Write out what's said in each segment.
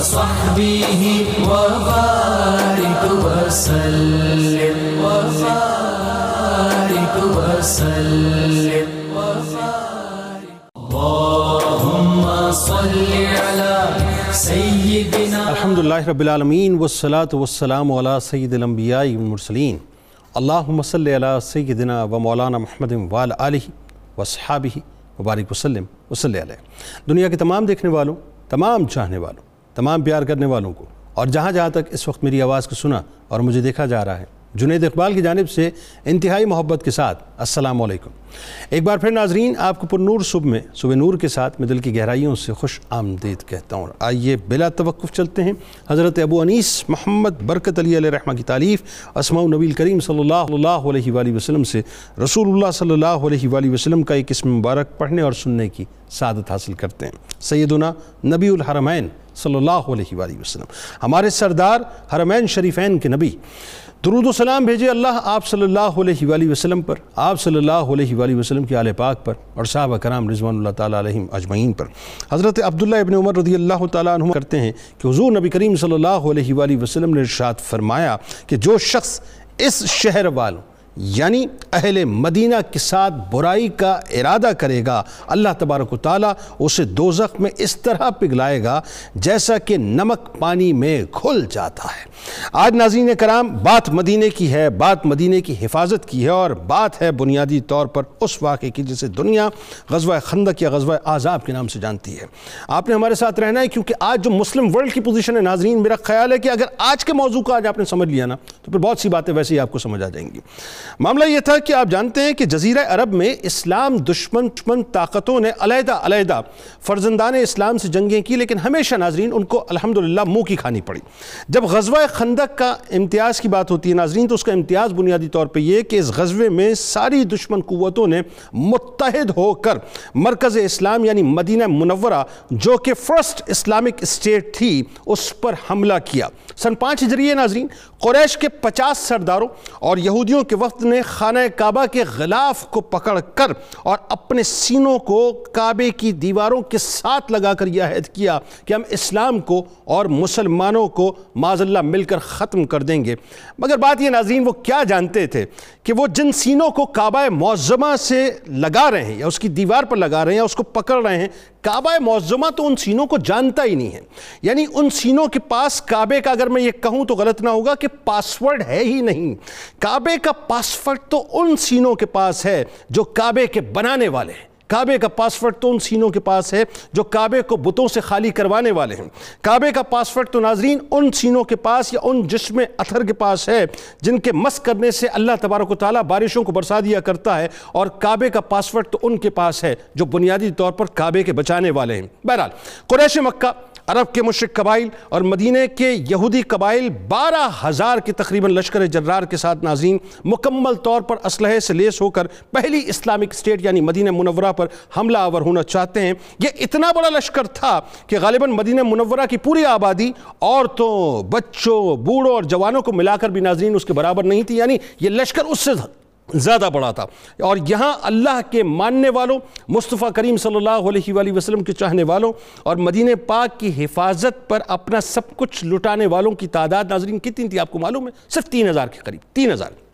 وصحبه وبارك وسلم. وبارك وسلم. اللهم صل على سيدنا الحمد لله رب العالمين والصلاة والسلام على سيد الأنبياء والمرسلين اللهم صل على سيدنا ومولانا محمد وعلى آله وصحابه وبارک وسلم، وصلی علیہ. دنیا کے تمام دیکھنے والوں، تمام چاہنے والوں تمام پیار کرنے والوں کو۔ اور جہاں جہاں تک اس وقت میری آواز کو سنا اور مجھے دیکھا جا رہا ہے، جنید اقبال کی جانب سے انتہائی محبت کے ساتھ السلام علیکم۔ ایک بار پھر ناظرین، آپ کو پر نور صبح میں، صبح نور کے ساتھ میں دل کی گہرائیوں سے خوش آمدید کہتا ہوں۔ آئیے بلا توقف چلتے ہیں۔ حضرت ابو انیس محمد برکت علی علیہ رحمہ کی تعلیف اسماء نبی کریم صلی اللہ اللہ علیہ وآلہ وسلم سے رسول اللہ صلی اللہ علیہ وآلہ وسلم کا ایک اسم مبارک پڑھنے اور سننے کی سعادت حاصل کرتے ہیں۔ سیدنا نبی الحرمین صلی اللہ علیہ وآلہ وسلم۔ ہمارے سردار حرمین شریفین کے نبی، درود و سلام بھیجے اللہ آپ صلی اللہ علیہ وآلہ وسلم پر، آپ صلی اللہ علیہ وآلہ وسلم کے آل پاک پر اور صحابہ کرام رضوان اللہ تعالیٰ علیہم اجمعین پر۔ حضرت عبداللہ ابن عمر رضی اللہ تعالیٰ عنہ کرتے ہیں کہ حضور نبی کریم صلی اللہ علیہ وآلہ وسلم نے ارشاد فرمایا کہ جو شخص اس شہر والوں یعنی اہل مدینہ کے ساتھ برائی کا ارادہ کرے گا۔ اللہ تبارک و تعالیٰ اسے دوزخ میں اس طرح پگھلائے گا جیسا کہ نمک پانی میں کھل جاتا ہے۔ آج ناظرین کرام، بات مدینہ کی ہے، بات مدینہ کی حفاظت کی ہے اور بات ہے بنیادی طور پر اس واقعے کی جسے دنیا غزوہ خندق یا غزوہ عذاب کے نام سے جانتی ہے۔ آپ نے ہمارے ساتھ رہنا ہے کیونکہ آج جو مسلم ورلڈ کی پوزیشن ہے ناظرین، میرا خیال ہے کہ اگر آج کے موضوع کو آج آپ نے سمجھ لیا نا، تو پھر بہت سی باتیں ویسے ہی آپ کو سمجھ آ جائیں گی۔ معاملہ یہ تھا کہ آپ جانتے ہیں کہ جزیرہ عرب میں اسلام دشمن دشمن طاقتوں نے علیحدہ علیحدہ فرزندان اسلام سے جنگیں کی، لیکن ہمیشہ ناظرین ان کو الحمدللہ منہ کی کھانی پڑی۔ جب غزوہ خندق کا امتیاز کی بات ہوتی ہے ناظرین، تو اس کا امتیاز بنیادی طور پہ یہ کہ اس غزوے میں ساری دشمن قوتوں نے متحد ہو کر مرکز اسلام یعنی مدینہ منورہ، جو کہ فرسٹ اسلامک اسٹیٹ تھی، اس پر حملہ کیا۔ سن پانچ ہجریہ ناظرین، قریش کے پچاس سرداروں اور یہودیوں کے وقت نے خانہ کعبہ کے غلاف کو پکڑ کر اور اپنے سینوں کو کعبے کی دیواروں کے ساتھ لگا کر یہ عہد کیا کہ ہم اسلام کو اور مسلمانوں کو معذ اللہ مل کر ختم کر دیں گے۔ مگر بات یہ ناظرین، وہ کیا جانتے تھے کہ وہ جن سینوں کو کعبہ معظمہ سے لگا رہے ہیں یا اس کی دیوار پر لگا رہے ہیں یا اس کو پکڑ رہے ہیں، کعبہ معظمہ تو ان سینوں کو جانتا ہی نہیں ہے۔ یعنی ان سینوں کے پاس کعبے کا اگر میں یہ کہوں تو غلط نہ ہوگا کہ پاسورڈ ہے ہی نہیں۔ کعبے کا پاس پاسورڈ تو ان سینوں کے پاس ہے جو کعبے کے بنانے والے ہیں۔ کعبے کا پاسورڈ تو ان سینوں کے پاس ہے جو کعبے کو بتوں سے خالی کروانے والے ہیں۔ کعبے کا پاسورڈ تو ناظرین ان سینوں کے پاس یا ان جسم اتھر کے پاس ہے جن کے مس کرنے سے اللہ تبارک و تعالیٰ بارشوں کو برسا دیا کرتا ہے اور کعبے کا پاسورڈ تو ان کے پاس ہے جو بنیادی طور پر کعبے کے بچانے والے ہیں۔ بہرحال قریش مکہ عرب کے مشرق قبائل اور مدینہ کے یہودی قبائل بارہ ہزار کے تقریباً لشکر جرار کے ساتھ ناظرین مکمل طور پر اسلحے سے لیس ہو کر پہلی اسلامک اسٹیٹ یعنی مدینہ منورہ پر حملہ آور ہونا چاہتے ہیں۔ یہ اتنا بڑا لشکر تھا کہ غالباً مدینہ منورہ کی پوری آبادی عورتوں، بچوں، بوڑھوں اور جوانوں کو ملا کر بھی ناظرین اس کے برابر نہیں تھی۔ یعنی یہ لشکر اس سے زیادہ بڑا تھا۔ اور یہاں اللہ کے ماننے والوں، مصطفیٰ کریم صلی اللہ علیہ وآلہ وسلم کے چاہنے والوں اور مدینہ پاک کی حفاظت پر اپنا سب کچھ لٹانے والوں کی تعداد، ناظرین، کتنی تھی آپ کو معلوم ہے؟ صرف تین ہزار کے قریب، تین ہزار۔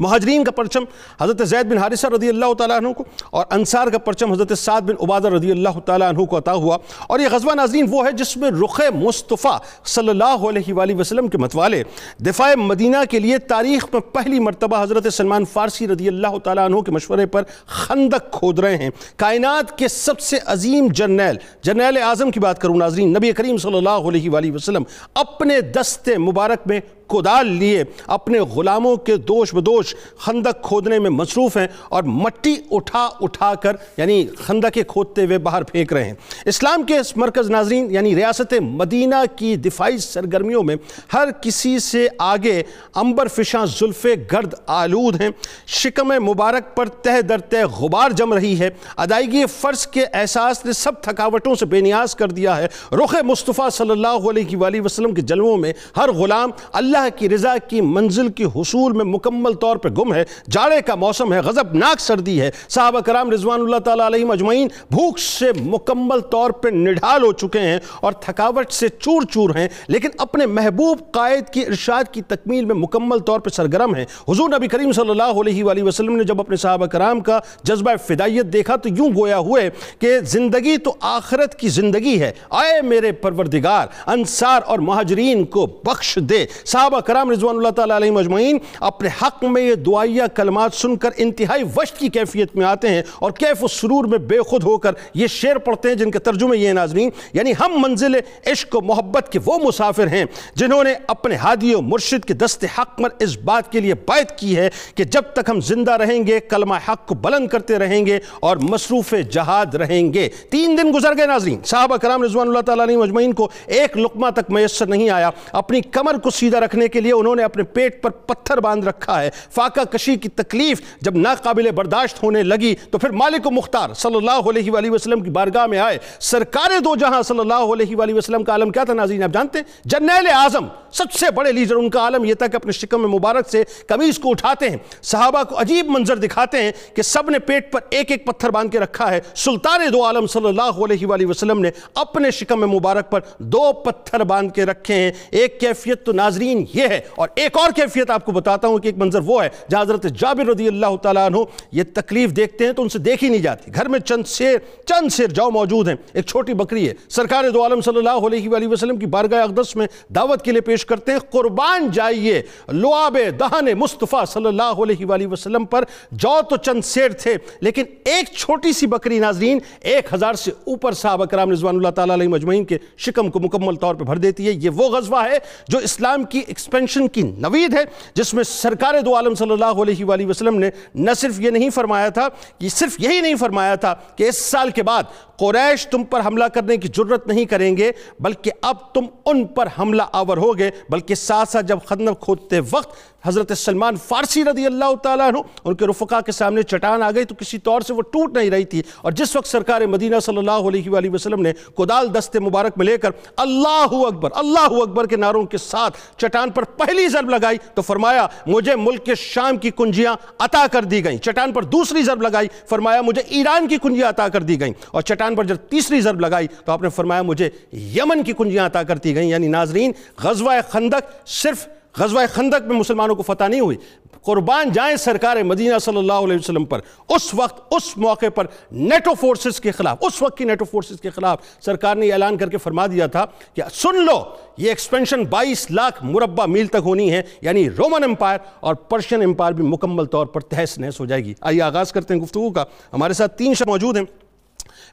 مہاجرین کا پرچم حضرت زید بن حارثہ رضی اللہ تعالیٰ عنہ کو اور انصار کا پرچم حضرت سعد بن عبادہ رضی اللہ تعالیٰ عنہ کو عطا ہوا اور یہ غزوہ ناظرین وہ ہے جس میں رخ مصطفیٰ صلی اللہ علیہ وآلہ وسلم کے متوالے دفاع مدینہ کے لیے تاریخ میں پہلی مرتبہ حضرت سلمان فارسی رضی اللہ تعالیٰ عنہ کے مشورے پر خندق کھود رہے ہیں۔ کائنات کے سب سے عظیم جرنیل جرنیل اعظم کی بات کروں ناظرین، نبی کریم صلی اللہ علیہ وآلہ وسلم اپنے دست مبارک میں کدال لیے اپنے غلاموں کے دوش بدوش خندق کھودنے میں مصروف ہیں اور مٹی اٹھا اٹھا کر یعنی خندقیں کھودتے ہوئے باہر پھینک رہے ہیں۔ اسلام کے اس مرکز ناظرین یعنی ریاست مدینہ کی دفاعی سرگرمیوں میں ہر کسی سے آگے امبر فشاں زلف گرد آلود ہیں۔ شکم مبارک پر تہ در تہ غبار جم رہی ہے۔ ادائیگی فرض کے احساس نے سب تھکاوٹوں سے بے نیاز کر دیا ہے۔ رخ مصطفیٰ صلی اللہ علیہ وآلہ وسلم کے جلووں میں ہر غلام اللہ اللہ کی رضا کی منزل کی حصول میں مکمل طور پہ گم ہے، جاڑے کا موسم ہے غضبناک سردی ہے۔ صحابہ کرام رضوان اللہ تعالیٰ علیہ مجمعین بھوک سے مکمل طور پہ نڈھال ہو چکے ہیں اور تھکاوٹ سے چور چور ہیں، لیکن اپنے محبوب قائد کی ارشاد کی تکمیل میں مکمل طور پہ سرگرم ہیں۔ حضور نبی کریم صلی اللہ علیہ وآلہ وسلم نے جب اپنے صحابہ کرام کا جذبہ فدائیت دیکھا تو یوں گویا ہوئے کہ زندگی تو آخرت کی زندگی ہے۔ آئے میرے پروردگار، انصار اور مہاجرین کو بخش دے۔ صحابہ کرام رضوان اللہ تعالیٰ علیہ مجمعین اپنے حق میں یہ دعائیہ کلمات سن کر انتہائی وشت کی کیفیت میں آتے ہیں اور کیف و سرور میں بے خود ہو کر یہ شعر پڑھتے ہیں جن کے ترجمے یہ ناظرین یعنی ہم منزل عشق و محبت کے وہ مسافر ہیں جنہوں نے اپنے ہادی و مرشد کے دست حق پر اس بات کے لیے بیعت کی ہے کہ جب تک ہم زندہ رہیں گے، کلمہ حق کو بلند کرتے رہیں گے اور مصروف جہاد رہیں گے۔ تین دن گزر گئے ناظرین، صحابہ کرام رضوان اللہ تعالیٰ علیہ مجمعین کو ایک لقمہ تک میسر نہیں آیا، اپنی کمر کو سیدھا رکھنے رکھنے کے لیے انہوں نے اپنے پیٹ پر پتھر باندھ رکھا ہے۔ فاقہ کشی کی تکلیف جب ناقابل برداشت ہونے لگی تو پھر مالک و مختار صلی اللہ علیہ وآلہ وسلم کی بارگاہ میں آئے۔ سرکار دو جہاں صلی اللہ علیہ وآلہ وسلم کا عالم کیا تھا ناظرین آپ جانتے؟ ہیں جنیل اعظم، سب سے بڑے لیڈر ان کا عالم یہ تھا کہ اپنے شکم مبارک سے قمیض کو اٹھاتے ہیں۔ صحابہ کو عجیب منظر دکھاتے ہیں کہ سب نے پیٹ پر ایک ایک پتھر باندھ کے رکھا ہے۔ سلطان دو عالم صلی اللہ علیہ وآلہ وسلم نے اپنے شکم مبارک پر دو پتھر باندھ کے رکھے ہیں۔ ایک کیفیت تو ناظرین یہ ہے۔ اور ایک اور کیفیت آپ کو بتاتا ہوں کہ ایک منظر وہ ہے، جہاں حضرت جابر رضی اللہ تعالیٰ عنہ یہ تکلیف دیکھتے ہیں تو ان سے دیکھی نہیں جاتی۔ گھر میں چند سیر چند سیر جاؤ موجود ہیں۔ ایک چھوٹی بکری ہے۔ سرکار دو عالم صلی اللہ علیہ وآلہ وسلم کی بارگاہ اقدس میں دعوت کے لیے پیش کرتے ہیں۔ قربان جائیے لعاب دہن مصطفیٰ صلی اللہ علیہ وآلہ وسلم پر۔ جو تو چند سیر تھے، لیکن ایک چھوٹی سی بکری ناظرین ایک ہزار سے اوپر صحابہ کرام رضوان اللہ تعالیٰ علیہ مجمعین کے شکم کو مکمل طور پر بھر دیتی ہے۔ یہ وہ غزوہ ہے جو اسلام کی ایکسپینشن کی نوید ہے، جس میں سرکار دو عالم صلی اللہ علیہ وآلہ وسلم نے نہ صرف یہ نہیں فرمایا تھا کہ صرف یہی نہیں فرمایا تھا کہ اس سال کے بعد قریش تم پر حملہ کرنے کی جرت نہیں کریں گے، بلکہ اب تم ان پر حملہ آور ہوگے، بلکہ ساتھ ساتھ جب خندق کھودتے وقت حضرت سلمان فارسی رضی اللہ تعالیٰ عنہ، ان کے رفقا کے سامنے چٹان آ گئی تو کسی طور سے وہ ٹوٹ نہیں رہی تھی۔ اور جس وقت سرکار مدینہ صلی اللہ علیہ وآلہ وسلم نے کدال دست مبارک میں لے کر اللہ اکبر اللہ اکبر کے نعروں کے ساتھ چٹان پر پہلی ضرب لگائی تو فرمایا، مجھے ملک کے شام کی کنجیاں عطا کر دی گئیں۔ چٹان پر دوسری ضرب لگائی، فرمایا، مجھے ایران کی کنجیاں عطا کر دی گئیں۔ اور چٹان پر جب تیسری ضرب لگائی تو آپ نے فرمایا، مجھے یمن کی کنجیاں عطا کر دی گئیں۔ یعنی ناظرین، غزوہ خندق صرف غزوہ خندق میں مسلمانوں کو فتح نہیں ہوئی۔ قربان جائیں سرکار مدینہ صلی اللہ علیہ وسلم پر۔ اس وقت، اس موقع پر نیٹو فورسز کے خلاف، اس وقت کی نیٹو فورسز کے خلاف سرکار نے اعلان کر کے فرما دیا تھا کہ سن لو، یہ ایکسپینشن بائیس لاکھ مربع میل تک ہونی ہے یعنی رومن امپائر اور پرشین امپائر بھی مکمل طور پر تہس نہس ہو جائے گی۔ آئیے آغاز کرتے ہیں گفتگو کا۔ ہمارے ساتھ تین شخص موجود ہیں۔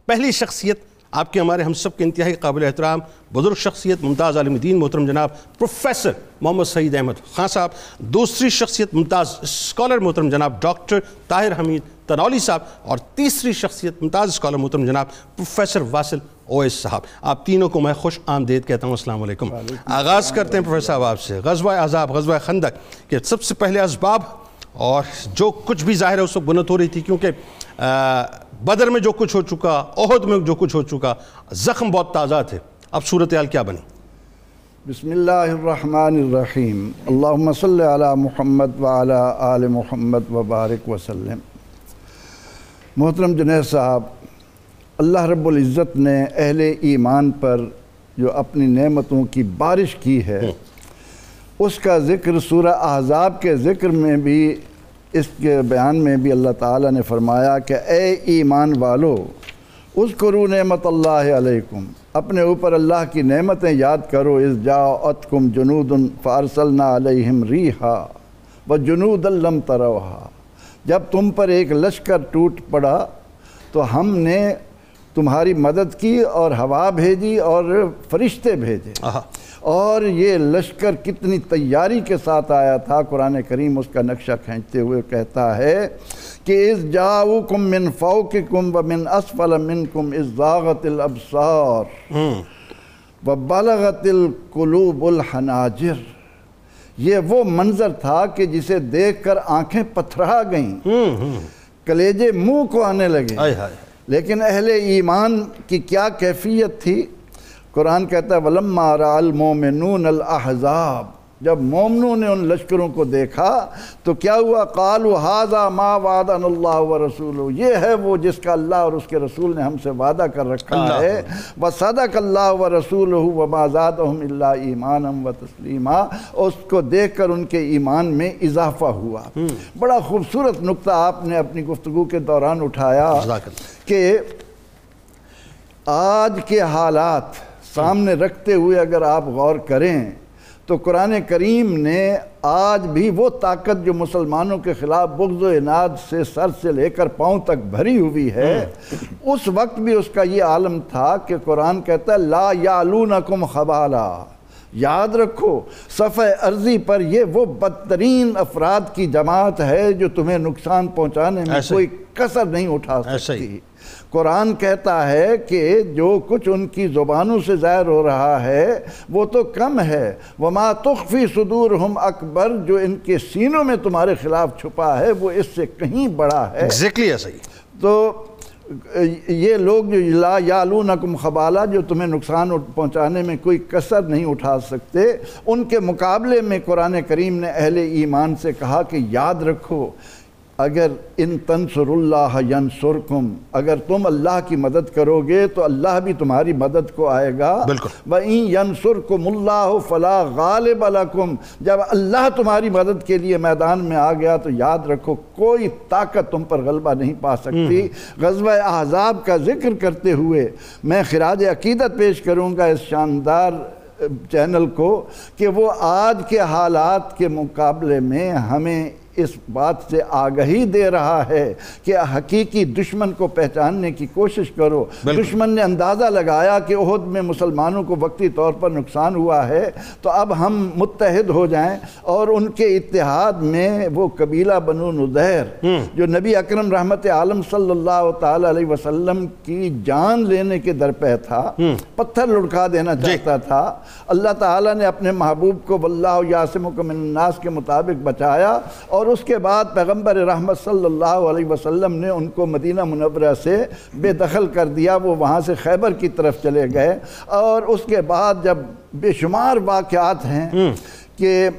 پہلی شخصیت آپ کے ہمارے ہم سب کے انتہائی قابل احترام بزرگ شخصیت ممتاز عالم دین محترم جناب پروفیسر محمد سعید احمد خان صاحب دوسری شخصیت ممتاز اسکالر محترم جناب ڈاکٹر طاہر حمید تنولی صاحب اور تیسری شخصیت ممتاز اسکالر محترم جناب پروفیسر واصل اویس صاحب۔ آپ تینوں کو میں خوش آمدید کہتا ہوں۔ السلام علیکم۔ آغاز کرتے ہیں پروفیسر صاحب آپ سے۔ غزوہ عذاب غزوہ خندق کہ سب سے پہلے اسباب اور جو کچھ بھی ظاہر ہے اس وقت بنت ہو رہی تھی کیونکہ بدر میں جو کچھ ہو چکا عہد میں جو کچھ ہو چکا زخم بہت تازہ تھے۔ اب صورتحال کیا بنی؟ بسم اللہ الرحمن الرحیم۔ اللہم صلی علی محمد وعلی آل محمد وبارک وسلم۔ محترم جنید صاحب اللہ رب العزت نے اہل ایمان پر جو اپنی نعمتوں کی بارش کی ہے اس کا ذکر سورہ احزاب کے ذکر میں بھی اس کے بیان میں بھی اللہ تعالیٰ نے فرمایا کہ اے ایمان والو اس کرو نعمت اللہ علیکم۔ اپنے اوپر اللہ کی نعمتیں یاد کرو۔ اس جاؤتکم جنود فارسلنا علیہم ریحا و جنود لم تروہا۔ جب تم پر ایک لشکر ٹوٹ پڑا تو ہم نے تمہاری مدد کی اور ہوا بھیجی اور فرشتے بھیجے۔ آہا۔ اور یہ لشکر کتنی تیاری کے ساتھ آیا تھا قرآن کریم اس کا نقشہ کھینچتے ہوئے کہتا ہے کہ اس جاؤکم من فوقکم و من اسفل منکم اس زاغت الابصار و بلغت القلوب الحناجر۔ یہ وہ منظر تھا کہ جسے دیکھ کر آنکھیں پتھرا گئیں۔ کلیجے منہ کو آنے لگے۔ لیکن اہل ایمان کی کیا کیفیت تھی؟ قرآن کہتا ہے وَلَمَّا رَأَ الْمُؤْمِنُونَ الْأَحْزَابِ جب مومنوں نے ان لشکروں کو دیکھا تو کیا ہوا؟ قالوا هَذَا مَا وَعَدَنَ اللَّهُ وَرَسُولُهُ۔ یہ ہے وہ جس کا اللہ اور اس کے رسول نے ہم سے وعدہ کر رکھا اللہ ہے۔ وَصَدَقَ اللَّهُ وَرَسُولُهُ وَمَا زَادَهُمْ إِلَّا إِيمَانًا وَتَسْلِيمًا۔ اس کو دیکھ کر ان کے ایمان میں اضافہ ہوا۔ بڑا خوبصورت نقطہ آپ نے اپنی گفتگو کے دوران اٹھایا اللہ۔ کہ آج کے حالات سامنے رکھتے ہوئے اگر آپ غور کریں تو قرآن کریم نے آج بھی وہ طاقت جو مسلمانوں کے خلاف بغض و اناد سے سر سے لے کر پاؤں تک بھری ہوئی ہے اس وقت بھی اس کا یہ عالم تھا کہ قرآن کہتا ہے لا یعلونکم خبالا۔ یاد رکھو صفحہ عرضی پر یہ وہ بدترین افراد کی جماعت ہے جو تمہیں نقصان پہنچانے میں کوئی کسر نہیں اٹھا۔ سکتی۔ قرآن کہتا ہے کہ جو کچھ ان کی زبانوں سے ظاہر ہو رہا ہے وہ تو کم ہے۔ وما تخفی صدورہم اکبر جو ان کے سینوں میں تمہارے خلاف چھپا ہے وہ اس سے کہیں بڑا ہے۔ ایگزیکٹلی ایسا ہی تو یہ لوگ جو لا یالونکم خبالہ جو تمہیں نقصان پہنچانے میں کوئی کسر نہیں اٹھا سکتے ان کے مقابلے میں قرآن کریم نے اہل ایمان سے کہا کہ یاد رکھو اگر ان تنصر اللہ ینصرکم اگر تم اللہ کی مدد کرو گے تو اللہ بھی تمہاری مدد کو آئے گا۔ بالکل۔ وَإِن يَنصُرْكُمُ اللَّهُ فَلَا غَالِبَ لَكُمْ جب اللہ تمہاری مدد کے لیے میدان میں آ گیا تو یاد رکھو کوئی طاقت تم پر غلبہ نہیں پا سکتی۔ غزوہ احزاب کا ذکر کرتے ہوئے میں خراج عقیدت پیش کروں گا اس شاندار چینل کو کہ وہ آج کے حالات کے مقابلے میں ہمیں اس بات سے آگہی دے رہا ہے کہ حقیقی دشمن کو پہچاننے کی کوشش کرو۔ دشمن نے اندازہ لگایا کہ عہد میں مسلمانوں کو وقتی طور پر نقصان ہوا ہے تو اب ہم متحد ہو جائیں اور ان کے اتحاد میں وہ قبیلہ بنو نظیر جو نبی اکرم رحمت عالم صلی اللہ تعالی علیہ وسلم کی جان لینے کے درپے تھا پتھر لڑکا دینا چاہتا تھا۔ اللہ تعالیٰ نے اپنے محبوب کو واللہ یاسمکم من الناس کے مطابق بچایا اور اس کے بعد پیغمبر رحمت صلی اللہ علیہ وسلم نے ان کو مدینہ منورہ سے بے دخل کر دیا وہ وہاں سے خیبر کی طرف چلے گئے۔ اور اس کے بعد جب بے شمار واقعات ہیں کہ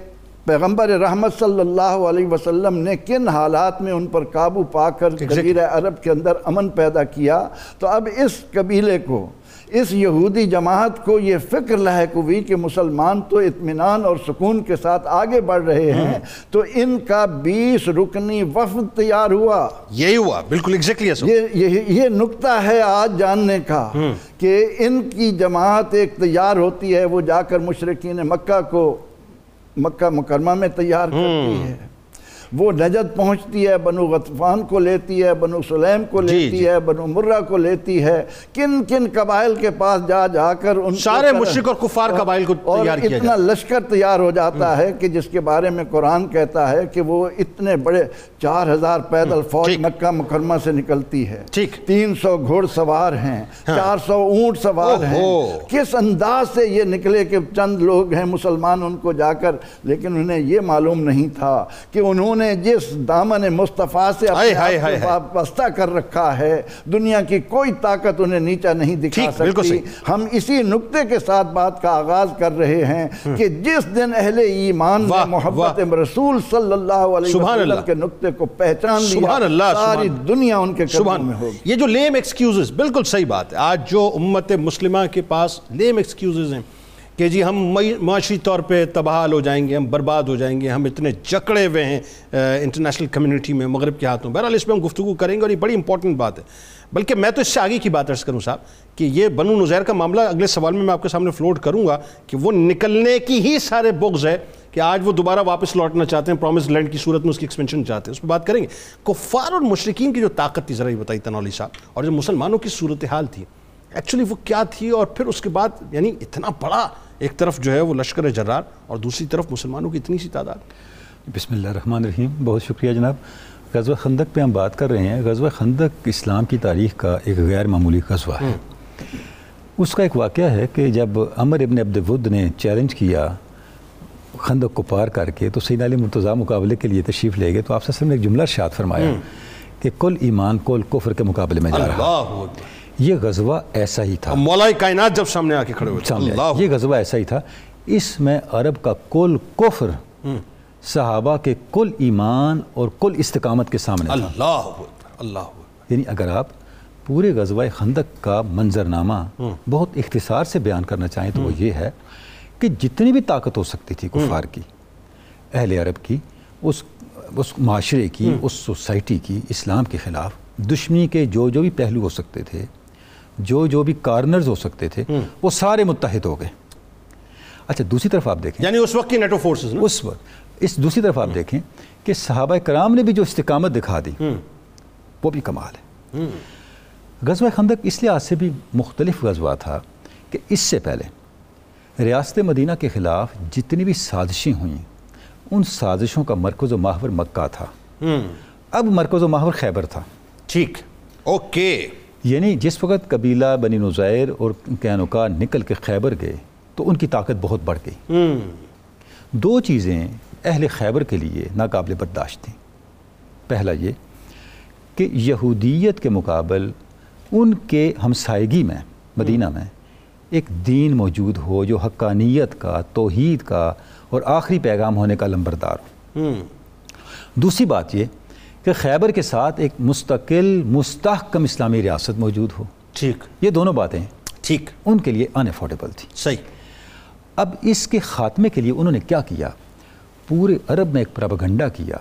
پیغمبر رحمت صلی اللہ علیہ وسلم نے کن حالات میں ان پر قابو پا کر جزیرہ عرب کے اندر امن پیدا کیا تو اب اس قبیلے کو اس یہودی جماعت کو یہ فکر لاحق ہوئی کہ مسلمان تو اطمینان اور سکون کے ساتھ آگے بڑھ رہے ہیں تو ان کا بیس رکنی وفد تیار ہوا۔ یہی ہوا بالکل ایگزیکٹلی ایسا یہ یہ یہ نقطہ ہے آج جاننے کا کہ ان کی جماعت ایک تیار ہوتی ہے وہ جا کر مشرقین مکہ کو مکہ مکرمہ میں تیار کرتی ہے۔ وہ نجد پہنچتی ہے بنو غطفان کو لیتی ہے بنو سلیم کو جی، لیتی جی۔ ہے بنو مرہ کو لیتی ہے کن کن قبائل کے پاس جا جا کر ان سارے مشرک اور کفار قبائل کو تیار کیا اتنا لشکر تیار ہو جاتا ہے کہ جس کے بارے میں قرآن کہتا ہے کہ وہ اتنے بڑے چار ہزار پیدل فوج۔ مکہ مکرمہ سے نکلتی ہے۔ تین سو گھوڑ سوار ہیں چار سو اونٹ سوار ہیں۔ کس انداز سے یہ نکلے کہ چند لوگ ہیں مسلمان ان کو جا کر لیکن انہیں یہ معلوم نہیں تھا کہ انہوں نے جس دامن مصطفیٰ سے اپنے آپ کو وابستہ کر رکھا ہے دنیا کی کوئی طاقت انہیں نیچا نہیں دکھا سکتی۔ ہم اسی نقطے کے ساتھ بات کا آغاز کر رہے ہیں کہ جس دن اہل ایمان نے محبت رسول صلی اللہ علیہ وسلم۔ کے نقطے کو پہچان لیا ساری دنیا ان کے قدموں میں ہوگی۔ یہ جو لیم ایکسکیوزز بالکل صحیح بات ہے۔ آج جو امت مسلمہ کے پاس لیم ایکسکیوزز ہیں کہ جی ہم معاشی طور پہ تباہل ہو جائیں گے، ہم برباد ہو جائیں گے، ہم اتنے جکڑے ہوئے ہیں انٹرنیشنل کمیونٹی میں، مغرب کے ہاتھوں بہرحال اس پہ ہم گفتگو کریں گے اور یہ بڑی امپورٹنٹ بات ہے۔ بلکہ میں تو اس سے آگے کی بات عرض کروں صاحب کہ یہ بنو نظیر کا معاملہ اگلے سوال میں میں آپ کے سامنے فلوٹ کروں گا کہ وہ نکلنے کی ہی سارے بغض ہے کہ آج وہ دوبارہ واپس لوٹنا چاہتے ہیں پرومس لینڈ کی صورت میں اس کی ایکسپینشن چاہتے ہیں۔ اس پہ بات کریں گے۔ کفار اور مشرقین کی جو طاقت تھی، ذرا یہ بتائی تنولی صاحب، اور جو مسلمانوں کی صورتحال تھی ایکچولی وہ کیا تھی اور پھر اس کے بعد یعنی اتنا بڑا ایک طرف جو ہے وہ لشکر جرار اور دوسری طرف مسلمانوں کی اتنی سی تعداد۔ بسم اللہ الرحمن الرحیم بہت شکریہ جناب۔ غزوہ خندق پہ ہم بات کر رہے ہیں۔ غزوہ خندق اسلام کی تاریخ کا ایک غیر معمولی غزوہ ہے۔ اس کا ایک واقعہ ہے کہ جب عمر ابن عبد ود نے چیلنج کیا خندق کو پار کر کے تو سید علی مرتضیٰ مقابلے کے لیے تشریف لے گئے۔ تو آپ نے ایک جملہ ارشاد فرمایا کہ کل ایمان کل کفر کے مقابلے میں جا رہا۔ اکبر۔ یہ غزوہ ایسا ہی تھا۔ مولا کائنات جب سامنے آ کے کھڑے ہوئے سامنے۔ اللہ۔ یہ غزوہ ایسا ہی تھا۔ اس میں عرب کا کل کفر صحابہ کے کل ایمان اور کل استقامت کے سامنے اللہ اللہ یعنی اگر آپ پورے غزوہ خندق کا منظرنامہ بہت اختصار سے بیان کرنا چاہیں تو وہ یہ ہے کہ جتنی بھی طاقت ہو سکتی تھی کفار کی اہل عرب کی اس اس معاشرے کی اس سوسائٹی کی اسلام کے خلاف دشمنی کے جو جو بھی پہلو ہو سکتے تھے جو جو بھی کارنرز ہو سکتے تھے وہ سارے متحد ہو گئے۔ اچھا دوسری طرف آپ دیکھیں۔ یعنی اس وقت کی نیٹو فورسز اس وقت اس دوسری طرف آپ دیکھیں کہ صحابہ کرام نے بھی جو استقامت دکھا دی وہ بھی کمال ہے۔ غزوہ خندق اس لحاظ سے بھی مختلف غزوہ تھا کہ اس سے پہلے ریاست مدینہ کے خلاف جتنی بھی سازشیں ہوئیں ان سازشوں کا مرکز و محور مکہ تھا۔ اب مرکز و محور خیبر تھا۔ ٹھیک۔ اوکے۔ یعنی جس وقت قبیلہ بنی نزیر اور کینوکا نکل کے خیبر گئے تو ان کی طاقت بہت بڑھ گئی۔ دو چیزیں اہل خیبر کے لیے ناقابل برداشت تھیں۔ پہلا یہ کہ یہودیت کے مقابل ان کے ہمسائیگی میں مدینہ میں ایک دین موجود ہو جو حقانیت کا توحید کا اور آخری پیغام ہونے کا لمبردار ہو۔ دوسری بات یہ کہ خیبر کے ساتھ ایک مستقل مستحکم اسلامی ریاست موجود ہو۔ ٹھیک۔ یہ دونوں باتیں ٹھیک۔ ان کے لیے انافورڈیبل تھی۔ صحیح۔ اب اس کے خاتمے کے لیے انہوں نے کیا کیا؟ پورے عرب میں ایک پراپگنڈا کیا۔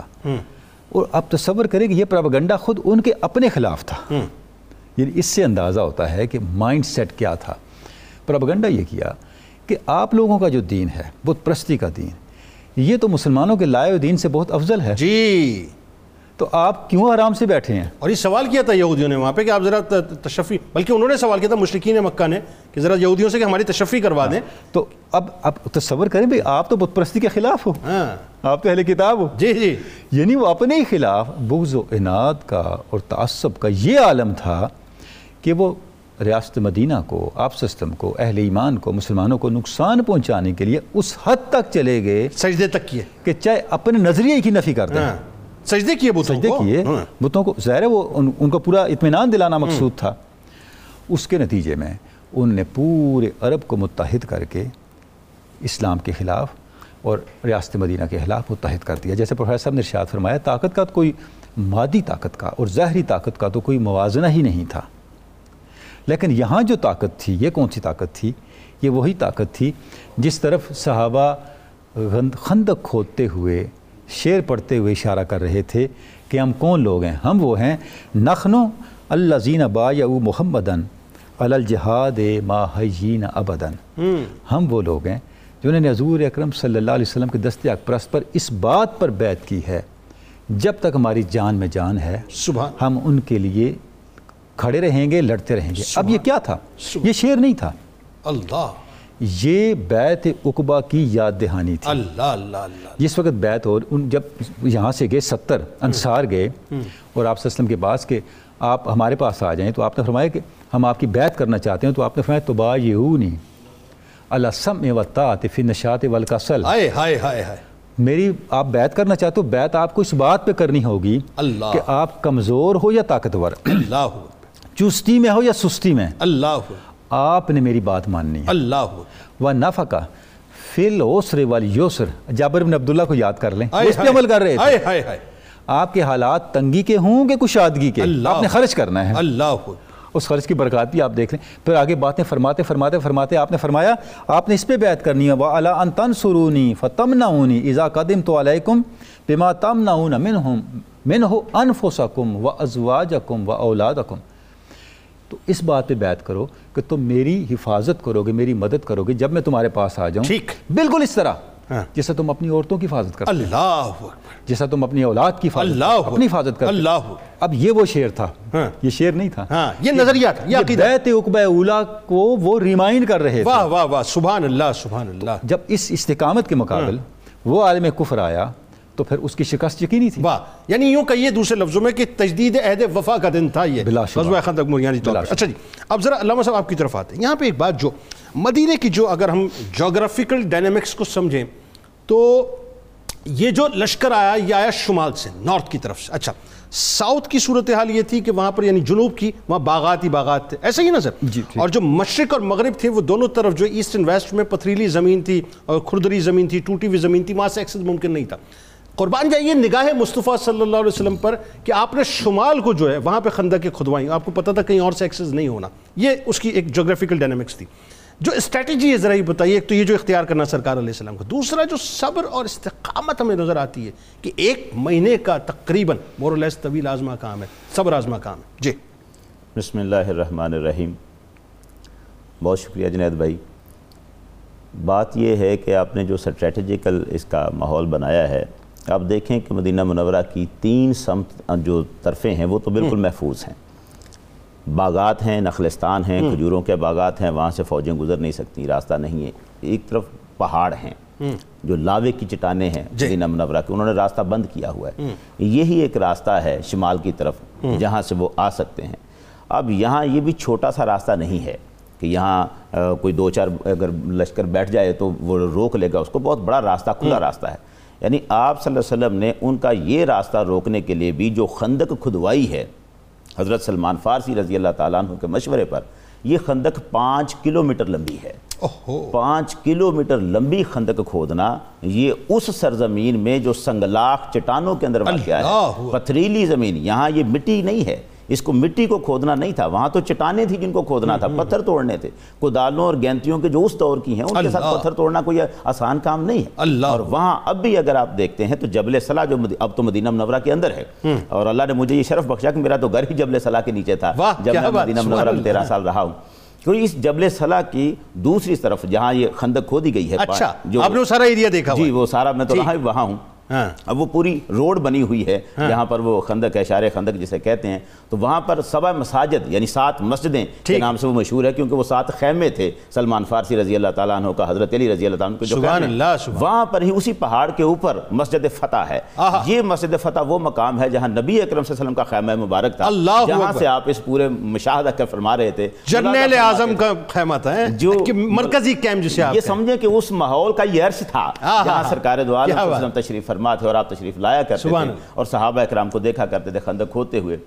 اور آپ تصور کریں کہ یہ پراپگنڈا خود ان کے اپنے خلاف تھا۔ یعنی اس سے اندازہ ہوتا ہے کہ مائنڈ سیٹ کیا تھا۔ پراپگنڈا یہ کیا کہ آپ لوگوں کا جو دین ہے بت پرستی کا دین یہ تو مسلمانوں کے لائے دین سے بہت افضل ہے۔ جی۔ تو آپ کیوں آرام سے بیٹھے ہیں؟ اور یہ سوال کیا تھا یہودیوں نے وہاں پہ کہ آپ ذرا تشفی بلکہ انہوں نے سوال کیا تھا مشرقین مکہ نے کہ ذرا یہودیوں سے کہ ہماری تشفی کروا دیں۔ تو اب اب تصور کریں بھائی آپ تو بت پرستی کے خلاف ہو۔ ہاں۔ آپ تو اہل کتاب ہو۔ جی جی۔ یعنی وہ اپنے ہی خلاف بغض و عناد کا اور تعصب کا یہ عالم تھا کہ وہ ریاست مدینہ کو آپ سسٹم کو اہل ایمان کو مسلمانوں کو نقصان پہنچانے کے لیے اس حد تک چلے گئے سجدے تک کیے۔ کہ چاہے اپنے نظریے کی نفی کر دیں۔ ہاں۔ سجدے کیے بتوں سجدے کو کیے۔ بتوں کو ظاہر ہے وہ ان, ان کو پورا اطمینان دلانا مقصود تھا اس کے نتیجے میں ان نے پورے عرب کو متحد کر کے اسلام کے خلاف اور ریاست مدینہ کے خلاف متحد کر دیا جیسے پروفیسر صاحب نے ارشاد فرمایا طاقت کا تو کوئی مادی طاقت کا اور ظاہری طاقت کا تو کوئی موازنہ ہی نہیں تھا لیکن یہاں جو طاقت تھی یہ کون سی طاقت تھی یہ وہی طاقت تھی جس طرف صحابہ خندق کھودتے ہوئے شعر پڑھتے ہوئے اشارہ کر رہے تھے کہ ہم کون لوگ ہیں؟ ہم وہ ہیں۔ نخنو اللہ زین با یو محمدن الجہاد ما حجین ابدن ہم۔ وہ لوگ ہیں جنہوں نے حضور اکرم صلی اللہ علیہ وسلم کے دست اکپرس پر اس بات پر بیعت کی ہے۔ جب تک ہماری جان میں جان ہے سبحان۔ ہم ان کے لیے کھڑے رہیں گے لڑتے رہیں گے۔ اب یہ کیا تھا؟ یہ شعر نہیں تھا۔ اللہ۔ یہ بیت عقبہ کی یاد دہانی تھی۔ اللہ اللہ اللہ جس وقت بیت اور ان جب یہاں سے گئے ستر انصار گئے اور آپ صلی اللہ علیہ وسلم کے پاس کہ آپ ہمارے پاس آ جائیں تو آپ نے فرمایا کہ ہم آپ کی بیعت کرنا چاہتے ہیں تو آپ نے فرمایا توبا یہونی اللہ سم و طاعت فی نشاط والکسل۔ ہائے ہائے ہائے ہائے۔ میری آپ بیعت کرنا چاہتے ہو بیعت آپ کو اس بات پہ کرنی ہوگی اللہ۔ کہ آپ کمزور ہو یا طاقتور۔ اللہ۔ چستی میں ہو یا سستی میں؟ اللہ۔ آپ نے میری بات ماننی ہے۔ اللہ۔ وہ نفقہ فل اوسر والی یوسر جابر بن عبداللہ کو یاد کر لیں۔ اس پہ عمل کر رہے تھے۔ آپ کے حالات تنگی کے ہوں کہ کشادگی کے؟ آپ نے خرچ کرنا ہے۔ اللہ۔ اس خرچ کی برکات بھی آپ دیکھ لیں۔ پھر آگے باتیں فرماتے فرماتے فرماتے آپ نے فرمایا آپ نے اس پہ بیعت کرنی ہے۔ وہ اللہ ان تن سرونی فتم نونی ایزا قدم تو علیکم بما تم نون من ہوں من ہو انفسکم و ازواجکم و اولادکم تو اس بات پہ بیعت کرو کہ تم میری حفاظت کرو گے میری مدد کرو گے جب میں تمہارے پاس آ جاؤں۔ بالکل اس طرح۔ ہاں۔ جیسے تم اپنی عورتوں کی حفاظت کرتے اللہ جیسا تم اپنی اولاد کی حفاظت اللہ۔ اپنی حفاظت کرتے اللہ۔ اب یہ وہ شعر تھا۔ ہاں۔ یہ شعر نہیں تھا۔ ہاں یہ نظریہ تھا یہ بیت عقبہ اولا کو وہ ریمائنڈ کر رہے تھے۔ واہ واہ واہ سبحان اللہ سبحان اللہ۔ جب اس استقامت کے مقابل وہ عالم کفر آیا تو پھر اس کی شکست یقینی تھی؟ واہ یعنی یوں کہیے دوسرے لفظوں میں کہ تجدید عہد وفا کا دن تھا یہ۔ بلا۔ غزوہ خندق طور پر۔ اچھا جی اب ذرا علامہ صاحب آپ کی طرف آتے ہیں۔ یہاں پہ ایک بات جو مدینے کی جو اگر ہم جغرافیکل ڈائنامکس کو سمجھیں تو یہ جو لشکر آیا یہ آیا شمال سے نارتھ کی طرف سے۔ اچھا ساؤتھ کی صورتحال یہ تھی کہ وہاں پر یعنی جنوب کی وہاں باغات ہی باغات تھے۔ ایسا ہی نا سر جی،۔ اور جو مشرق اور مغرب تھے وہ دونوں طرف جو ایسٹ اینڈ ویسٹ میں پتھریلی زمین تھی اور کھردری زمین تھی ٹوٹی ہوئی زمین تھی وہاں سے ایکسس ممکن نہیں تھا۔ قربان جائیے نگاہ مصطفیٰ صلی اللہ علیہ وسلم پر کہ آپ نے شمال کو جو ہے وہاں پہ خندق کے کھدوائیں آپ کو پتہ تھا کہیں اور سے ایکسس نہیں ہونا۔ یہ اس کی ایک جغرافیکل ڈائنامکس تھی۔ جو اسٹریٹجی ہے ذرا یہ بتائیے، ایک تو یہ جو اختیار کرنا سرکار علیہ السلام کو۔ دوسرا جو صبر اور استقامت ہمیں نظر آتی ہے کہ ایک مہینے کا تقریباً مورلیس طویل آزما کام ہے، صبر آزما کام ہے۔ جی۔ بسم اللہ الرحمن الرحیم۔ بہت شکریہ جنید بھائی۔ بات یہ ہے کہ آپ نے جو سٹریٹجیکل اس کا ماحول بنایا ہے آپ دیکھیں کہ مدینہ منورہ کی تین سمت جو طرفیں ہیں وہ تو بالکل محفوظ ہیں۔ باغات ہیں نخلستان ہیں کھجوروں کے باغات ہیں وہاں سے فوجیں گزر نہیں سکتی راستہ نہیں ہے۔ ایک طرف پہاڑ ہیں جو لاوے کی چٹانیں ہیں جی۔ مدینہ منورہ کی انہوں نے راستہ بند کیا ہوا ہے۔ یہی ایک راستہ ہے شمال کی طرف جہاں سے وہ آ سکتے ہیں۔ اب یہااں یہ بھی چھوٹا سا راستہ نہیں ہے کہ یہاں کوئی دو چار اگر لشکر بیٹھ جائے تو وہ روک لے گا اس کو بہت بڑا راستہ کھلا راستہ ہے۔ یعنی آپ صلی اللہ علیہ وسلم نے ان کا یہ راستہ روکنے کے لیے بھی جو خندق کھدوائی ہے حضرت سلمان فارسی رضی اللہ تعالیٰ عنہ کے مشورے پر یہ خندق پانچ کلومیٹر لمبی ہے۔ اوہو۔ پانچ کلومیٹر لمبی خندق کھودنا یہ اس سرزمین میں جو سنگلاخ چٹانوں کے اندر واقع ہے پتھریلی زمین یہاں یہ مٹی نہیں ہے۔ اس کو مٹی کو کھودنا نہیں تھا وہاں تو چٹانیں تھیں جن کو کھودنا تھا پتھر توڑنے تھے۔ کدالوں اور گینتیوں کے جو اس دور کی ہیں ان کے ساتھ پتھر توڑنا کوئی آسان کام نہیں ہے۔ اللہ۔ اور وہاں اب بھی اگر آپ دیکھتے ہیں تو جبل صلاح جو اب تو مدینہ منورہ کے اندر ہے۔ اور اللہ نے مجھے یہ شرف بخشا کہ میرا تو گھر ہی جبل صلاح کے نیچے تھا۔ جب میں مدینہ منورہ میں۔ تیرہ سال رہا ہوں۔ کیونکہ اس جبل صلاح کی دوسری طرف جہاں یہ خندق کھودی گئی ہے اچھا جو آپ نے وہ سارا ایریا دیکھا ہوا جی۔ وہ سارا میں تو۔ رہا وہاں ہوں۔ اب وہ پوری روڈ بنی ہوئی ہے جہاں پر وہ خندق ہے اشار خندق جسے کہتے ہیں۔ تو وہاں پر سبع مساجد یعنی سات مسجدیں کے۔ نام سے وہ مشہور ہے کیونکہ وہ سات خیمے تھے۔ سلمان فارسی رضی اللہ تعالیٰ عنہ کا حضرت علی رضی اللہ تعالیٰ عنہ جو سبحان اللہ، سبحان۔ وہاں پر ہی اسی پہاڑ کے اوپر مسجد فتح ہے۔ یہ مسجد فتح وہ مقام ہے جہاں نبی اکرم صلی اللہ علیہ وسلم کا خیمہ مبارک تھا۔ اللہ جہاں۔ سے آپ اس پورے مشاہدہ کر فرما رہے تھے۔ جرنیل اعظم کا خیمہ تھا جو مرکزی کیمپ جسے یہ۔ سمجھیں کہ اس ماحول کا یہ عرش تھا جہاں۔ سرکار دو عالم تشریف فرما تھے اور آپ تشریف لایا کرتے تھے۔ اور صحابہ اکرام کو دیکھا کرتے تھے خندق کھودتے ہوئے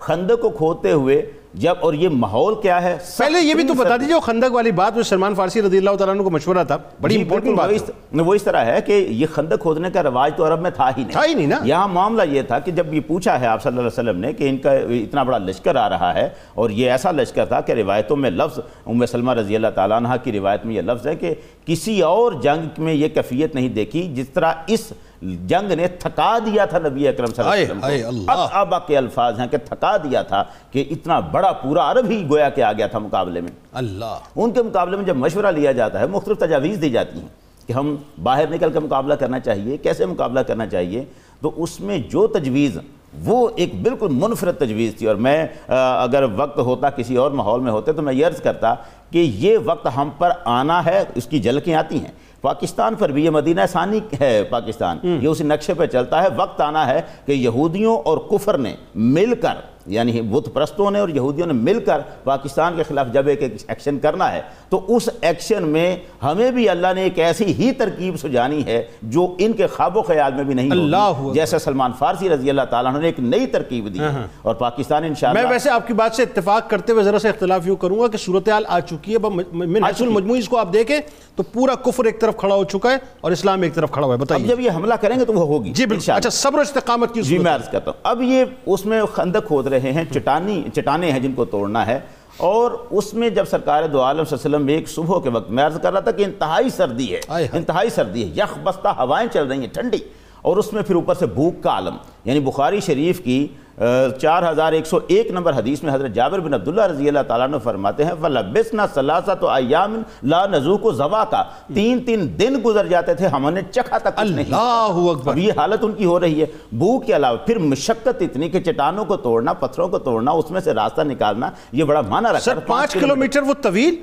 خندق کو کھودتے ہوئے جب اور یہ ماحول کیا ہے؟ پہلے یہ بھی تو بتا دیجیے وہ خندق والی بات وہ سلمان فارسی رضی اللہ تعالیٰ عنہ کو مشورہ تھا بڑی جی، امپورٹنٹ بات وہ اس طرح ہے کہ یہ خندق کھودنے کا رواج تو عرب میں تھا ہی نہیں۔ تھا ہی نہیں نا۔ یہاں معاملہ یہ تھا کہ جب یہ پوچھا ہے آپ صلی اللہ علیہ وسلم نے کہ ان کا اتنا بڑا لشکر آ رہا ہے اور یہ ایسا لشکر تھا کہ روایتوں میں لفظ ام سلمہ رضی اللہ تعالیٰ عنہ کی روایت میں یہ لفظ ہے کہ کسی اور جنگ میں یہ کیفیت نہیں دیکھی جس طرح اس جنگ نے تھکا دیا تھا نبی اکرم صلی اللہ علیہ وسلم آئے، کو اللہ۔ اب آبا کے الفاظ ہیں کہ تھکا دیا تھا کہ اتنا بڑا پورا عرب ہی گویا کہ آ گیا تھا مقابلے میں۔ اللہ۔ ان کے مقابلے میں جب مشورہ لیا جاتا ہے مختلف تجاویز دی جاتی ہیں کہ ہم باہر نکل کے مقابلہ کرنا چاہیے کیسے مقابلہ کرنا چاہیے؟ تو اس میں جو تجویز وہ ایک بالکل منفرد تجویز تھی۔ اور میں اگر وقت ہوتا کسی اور ماحول میں ہوتے تو میں یہ عرض کرتا کہ یہ وقت ہم پر آنا ہے اس کی جھلکیں آتی ہیں۔ پاکستان پر بھی یہ مدینہ ثانی ہے پاکستان، یہ اسی نقشے پہ چلتا ہے، وقت آنا ہے کہ یہودیوں اور کفر نے مل کر یعنی بت پرستوں نے اور یہودیوں نے مل کر پاکستان کے خلاف جب ایک ایکشن کرنا ہے تو اس ایکشن میں ہمیں بھی اللہ نے ایک ایسی ہی ترکیب سجانی ہے جو ان کے خواب و خیال میں بھی نہیں اللہ۔ جیسے سلمان فارسی رضی اللہ تعالیٰ نے ایک نئی ترکیب دی ہے اور پاکستان میں انشاءاللہ ویسے آپ کی بات سے اتفاق کرتے ہوئے ذرا سے اختلاف یوں کروں گا کہ صورتحال آ چکی ہے من حیث المجموعی اس کو آپ دیکھیں تو پورا کفر ایک طرف کھڑا ہو چکا ہے اور اسلام ایک طرف کھڑا ہوا ہے۔ اب بتائیے۔ جب یہ حملہ کریں گے تو وہ ہوگی جی بالکل۔ اچھا صبر و استقامت کی جی میں عرض کرتا ہوں۔ اب یہ اس میں خندق کھود رہے رہے ہیں چٹانی چٹانے ہیں جن کو توڑنا ہے اور اس میں جب سرکار دو عالم صلی اللہ علیہ وسلم ایک صبح کے وقت میں عرض کر رہا تھا کہ انتہائی سردی ہے۔ انتہائی سردی ہے یخ بستہ ہوائیں چل رہی ہیں ٹھنڈی اور اس میں پھر اوپر سے بھوک کا عالم یعنی بخاری شریف کی چار ہزار ایک سو ایک نمبر حدیث میں حضرت جابر بن عبداللہ رضی اللہ تعالیٰ نے فرماتے ہیں فَلَبِسْنَا سَلَاسَةُ أَيَّامٍ لَا نَزُوقُ زَوَاقَ تین تین دن گزر جاتے تھے ہم نے چکھا تک کچھ نہیں۔ اللہ اکبر۔ یہ حالت ان کی ہو رہی ہے۔ بھوک کے علاوہ پھر مشقت اتنی کہ چٹانوں کو توڑنا پتھروں کو توڑنا اس میں سے راستہ نکالنا یہ بڑا معنی رکھتا سر پانچ کلومیٹر وہ طویل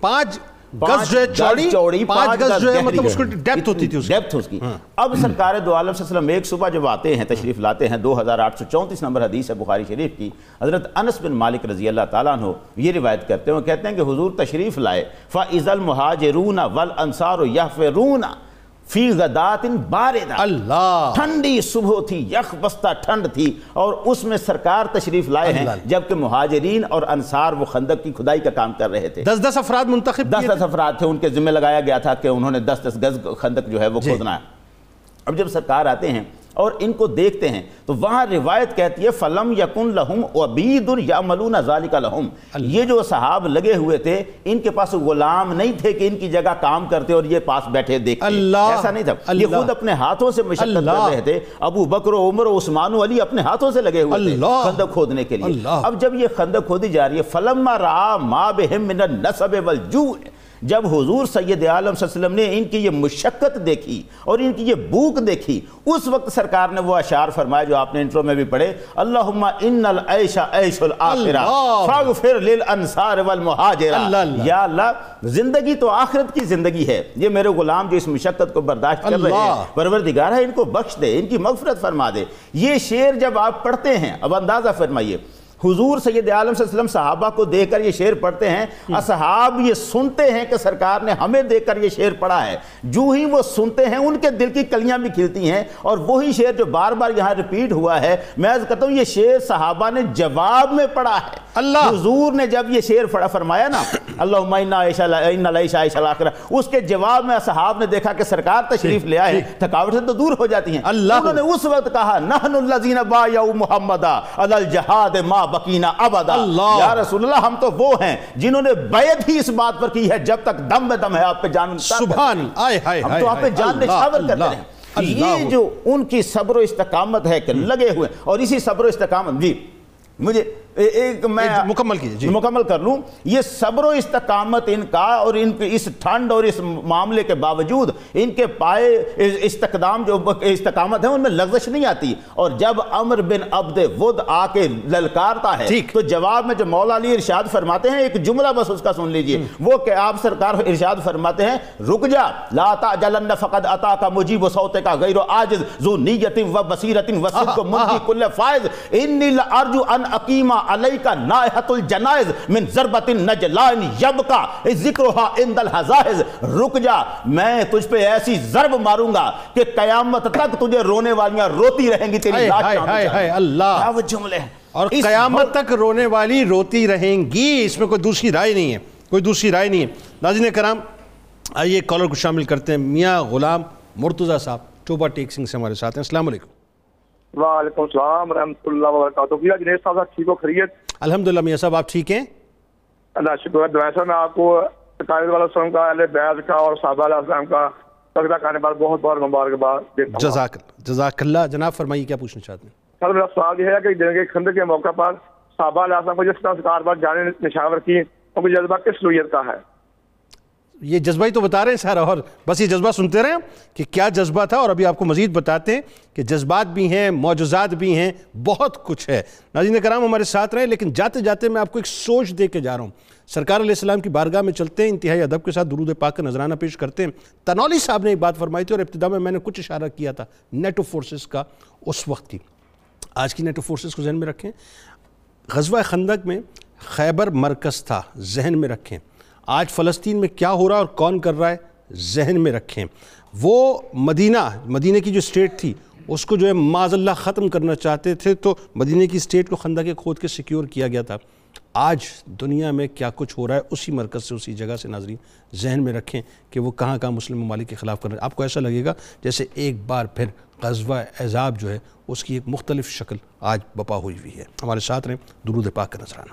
پانچ گز جو ہے چوڑی چوڑی پانچ گز جو ہے مطلب اس کو ڈیپتھ ہوتی تھی ڈیپتھ اس کی۔ اب سرکار دو عالم صلی اللہ علیہ وسلم ایک صبح جب آتے ہیں تشریف لاتے ہیں دو ہزار آٹھ سو چونتیس نمبر حدیث ہے بخاری شریف کی حضرت انس بن مالک رضی اللہ تعالیٰ عنہ یہ روایت کرتے ہیں وہ کہتے ہیں کہ حضور تشریف لائے فَإِذَا الْمُحَاجِرُونَ وَالْأَنصَارُ يَحْفِرُونَ فی غدات باردہ اللہ۔ ٹھنڈی صبح تھی یخ بستہ ٹھنڈ تھی اور اس میں سرکار تشریف لائے ہیں۔ جبکہ مہاجرین اور انصار وہ خندق کی کھدائی کا کام کر رہے تھے۔ دس دس افراد منتخب دس دس افراد تھے ان کے ذمہ لگایا گیا تھا کہ انہوں نے دس دس گز خندق جو ہے وہ جی۔ کھودنا ہے۔ اب جب سرکار آتے ہیں اور ان کو دیکھتے ہیں۔ تو وہاں روایت کہتی ہے فلم یکن لہم عبید یعملون ذالک لہم یہ جو صحاب لگے ہوئے تھے ان کے پاس غلام نہیں تھے کہ ان کی جگہ کام کرتے اور یہ پاس بیٹھے دیکھتے۔ اللہ۔ ایسا نہیں تھا۔ یہ خود اپنے ہاتھوں سے مشقت کر رہے تھے۔ ابو بکر و عمر و عثمان و علی اپنے ہاتھوں سے لگے ہوئے تھے خندق کھودنے کے لیے۔ اب جب یہ خندق کھودی جا رہی ہے فلما را ما بہم من النصب والجوع۔ جب حضور سید عالم صلی اللہ علیہ وسلم نے ان کی یہ مشقت دیکھی اور ان کی یہ بھوک دیکھی اس وقت سرکار نے وہ اشعار فرمایا جو آپ نے انٹرو میں بھی پڑھے اللہم ان العیش عیش الاخرہ فاغفر للانصار والمہاجرہ۔ یا اللہ زندگی تو آخرت کی زندگی ہے یہ میرے غلام جو اس مشقت کو برداشت کر رہے ہیں پروردگار ہے ان کو بخش دے ان کی مغفرت فرما دے۔ یہ شعر جب آپ پڑھتے ہیں اب اندازہ فرمائیے حضور سید عالم صلی اللہ علیہ وسلم صحابہ کو دیکھ کر یہ شعر پڑھتے ہیں، اصحاب یہ سنتے ہیں کہ سرکار نے ہمیں دیکھ کر یہ شعر پڑھا ہے۔ جو ہی وہ سنتے ہیں، ان کے دل کی کلیاں بھی کھلتی ہیں۔ اور وہی شعر جو بار بار یہاں ریپیٹ ہوا ہے، میں عرض کرتا ہوں، یہ شعر صحابہ نے جواب میں پڑھا ہے۔ اللہ. حضور نے جب یہ شعر فڑا فرمایا نا اللہم انا عیش ان علیش عیش الاخرہ اس کے جواب میں اصحاب نے دیکھا کہ سرکار تشریف لے آئے تھکاوٹ سے تو دور ہو جاتی ہیں۔ اللہ۔ انہوں نے اس وقت کہا نحن الذین بایعوا محمدا علی الجہاد ما بقینا ابدا۔ اللہ۔ یا رسول اللہ ہم تو وہ ہیں جنہوں نے بیعت ہی اس بات پر کی ہے جب تک دم میں دم ہے آپ پہ جان سبحان آئے ہائے ہم تو آپ پہ جان نشاور کرتے ہیں۔ یہ جو ان کی صبر و استقامت ہے کہ لگے ہوئے اور اسی صبر و استقامت جی مجھے ایک میں مکمل کیجیے جی۔ مکمل کر لوں۔ یہ صبر و استقامت ان کا اور ان کے اس ٹھنڈ اور اس معاملے کے باوجود ان کے پائے استقدام جو استقامت ہے ان میں لغزش نہیں آتی۔ اور جب عمر بن عبد ود آ کے للکارتا ہے تو جواب میں جو مولا علی ارشاد فرماتے ہیں ایک جملہ بس اس کا سن لیجیے۔ وہ کہ آپ سرکار ارشاد فرماتے ہیں رک جا لا تعجلن فقد عطا کا مجیب صوت کا غیر عاجز ذو نیت و بصیرت و صدق منجی کل فائز۔ انی لارجو ان اقیما علیکا نائحت الجنائز من ضربت نجلائن یبکا ذکرہا اند الحزائز رک جا میں تجھ پہ ایسی ضرب ماروں گا کہ قیامت تک تجھے رونے والیاں روتی رہیں گی تیری لاش ہائے ہائے اللہ۔ کیا وہ جملے ہیں؟ اور قیامت تک رونے والی روتی رہیں گی اس میں کوئی دوسری رائے نہیں ہے کوئی دوسری رائے نہیں ہے۔ ناظرین کرام آئیے کالر کو شامل کرتے ہیں۔ میاں غلام مرتضی صاحب ٹوبا ٹیک سنگھ سے ہمارے ساتھ ہیں۔ السلام علیکم۔ وعلیکم السلام ورحمۃ اللہ وبرکاتہ۔ بھیا جنید صاحب صاحب ٹھیک ہو؟ خیریت؟ الحمدللہ میاں صاحب آپ ٹھیک ہیں؟ اللہ شکر ہے۔ دعائیں صاحب میں آپ کو قائد علیہ السلام کا اہل بیعت کا اور صحابہ علیہ السلام کا تقدہ کرنے پر بہت بہت مبارکباد دیتا ہوں۔ جزاک اللہ جزاک اللہ۔ جناب فرمائیے کیا پوچھنا چاہتے ہیں؟ سر میرا سوال یہ ہے کہ جنگ خندق کے موقع پر صحابہ علیہ السلام کو جس طرح سرکار پر جانے نشاور کی ان کو جذبہ کس نوعیت کا ہے؟ یہ جذبہ ہی تو بتا رہے ہیں سارا اور بس یہ جذبہ سنتے رہیں کہ کیا جذبہ تھا، اور ابھی آپ کو مزید بتاتے ہیں کہ جذبات بھی ہیں، معجزات بھی ہیں، بہت کچھ ہے۔ ناظرین کرام، ہمارے ساتھ رہیں، لیکن جاتے جاتے میں آپ کو ایک سوچ دے کے جا رہا ہوں۔ سرکار علیہ السلام کی بارگاہ میں چلتے ہیں، انتہائی ادب کے ساتھ درود پاک کا نذرانہ پیش کرتے ہیں۔ تنولی صاحب نے ایک بات فرمائی تھی، اور ابتدا میں میں نے کچھ اشارہ کیا تھا نیٹو فورسز کا اس وقت کی۔ آج کی نیٹو فورسز کو ذہن میں رکھیں۔ غزوہ خندق میں خیبر مرکز تھا، ذہن میں رکھیں۔ آج فلسطین میں کیا ہو رہا ہے اور کون کر رہا ہے؟ ذہن میں رکھیں۔ وہ مدینہ مدینہ کی جو اسٹیٹ تھی، اس کو جو ہے معاذ اللہ ختم کرنا چاہتے تھے، تو مدینہ کی اسٹیٹ کو خندق کھود کے سیکیور کیا گیا تھا۔ آج دنیا میں کیا کچھ ہو رہا ہے؟ اسی مرکز سے، اسی جگہ سے ناظرین، ذہن میں رکھیں کہ وہ کہاں کہاں مسلم ممالک کے خلاف کر رہے ہیں۔ آپ کو ایسا لگے گا جیسے ایک بار پھر غزوہ عذاب جو ہے، اس کی ایک مختلف شکل آج بپا ہوئی ہوئی ہے۔ ہمارے ساتھ رہیں، درود پاک کا نظرانہ